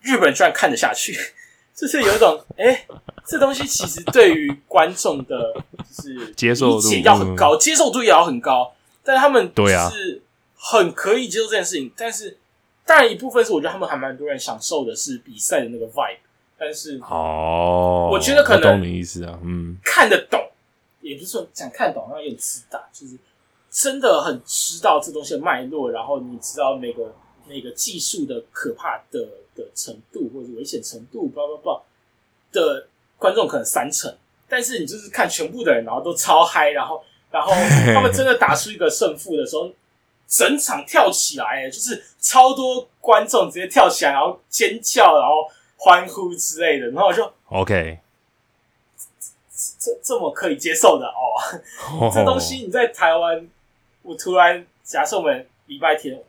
日本居然看得下去，就是有一种哎、诶这东西其实对于观众的就是接受度要很高，接受度也要很高，但是他们对啊。是很可以接受这件事情，但是当然一部分是我觉得他们还蛮多人享受的是比赛的那个 vibe，但是哦，我觉得可能懂你意思啊，嗯，看得懂，也不是说想看懂，好像有点自大，就是真的很知道这东西的脉络，然后你知道每个每个技术的可怕的的程度或者危险程度，叭叭叭的观众可能三成，但是你就是看全部的人，然后都超嗨，然后然后他们真的打出一个胜负的时候，整场跳起来，就是超多观众直接跳起来，然后尖叫，然后欢呼之类的，然后我就 OK，这这么可以接受的哦。这东西你在台湾，我突然假设我们礼拜天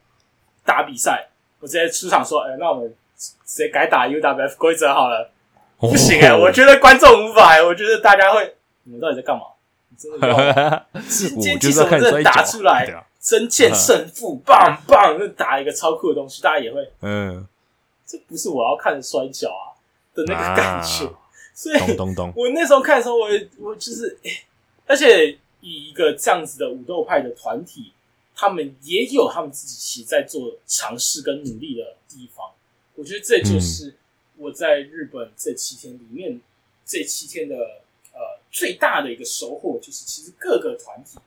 打比赛，我直接出场说，哎、那我们直接改打 UWF 规则好了。不行哎、我觉得观众无法、欸，我觉得大家会，你们到底在干嘛？你 真的今天就是要看技术真的打出来真见胜负，棒 棒，就打一个超酷的东西，大家也会，嗯，这不是我要看的摔跤啊的那个感觉，啊。所以咚咚咚，我那时候看的时候，我也我就是，诶而且以一个这样子的武斗派的团体，他们也有他们自己其实在做尝试跟努力的地方。我觉得这就是我在日本这七天里面，这七天的呃最大的一个收获，就是其实各个团体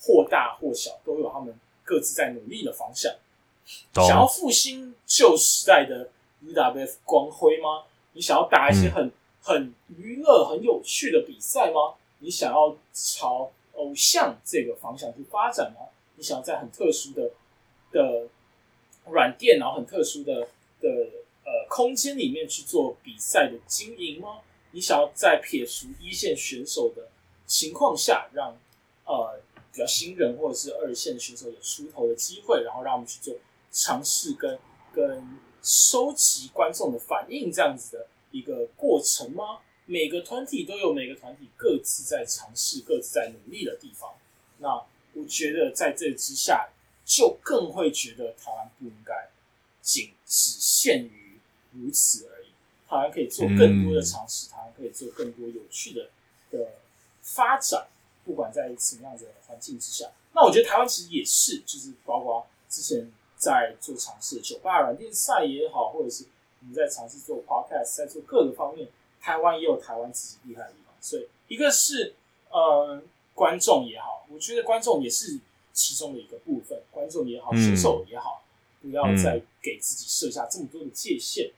或大或小都有他们各自在努力的方向。想要复兴旧时代的 UWF 光辉吗？你想要打一些很、很娱乐、很有趣的比赛吗？你想要朝偶像这个方向去发展吗？你想要在很特殊的的软垫，然后很特殊的的呃空间里面去做比赛的经营吗？你想要在撇除一线选手的情况下，让呃比较新人或者是二线选手有出头的机会，然后让我们去做尝试跟跟收集观众的反应这样子的一个过程吗？每个团体都有每个团体各自在尝试、各自在努力的地方。那我觉得在这之下，就更会觉得台湾不应该仅只限于如此而已。台湾可以做更多的尝试，台湾可以做更多有趣的的发展，不管在什么样子的环境之下。那我觉得台湾其实也是，就是包括之前在做尝试的酒吧软件赛也好，或者是我们在尝试做 podcast，在做各个方面，台湾也有台湾自己厉害的地方。所以一个是呃观众也好，我觉得观众也是其中的一个部分，观众也好，嗯选手也好，不要再给自己设下这么多的界限，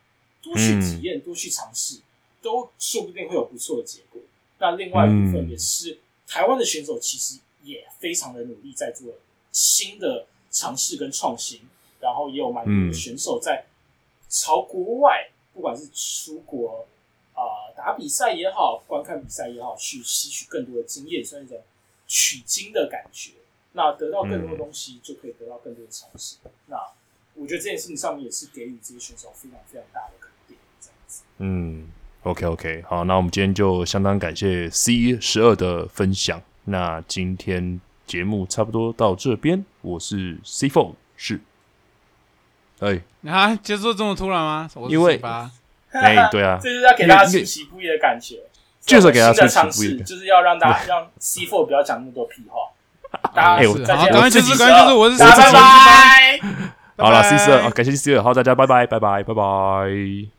多去体验，多去尝试，都说不定会有不错的结果。那另外一部分嗯也是、台湾的选手其实也非常的努力在做新的尝试跟创新，然后也有蛮多的嗯选手在朝国外，不管是出国啊、呃打比赛也好，观看比赛也好，去吸取更多的经验，算一种取经的感觉。那得到更多的东西，就可以得到更多的尝试。那我觉得这件事情上面也是给予这些选手非常非常大的。嗯，OK OK，好，那我们今天就相当感谢 C 十二的分享。那今天节目差不多到这边，我是 C Four，是，哎。啊，结束这么突然吗？我是因为 哎，对啊。这，就是要给大家出其不意的感觉，就是要给大家新的尝试，出其不意的就是要让大家让 C Four 不要讲那么多屁话。大哎我家再见，是好赶快结束赶快结束我是拜拜。好了，C 十二，好，感谢 C 十二，好，大家拜拜，拜拜，拜拜。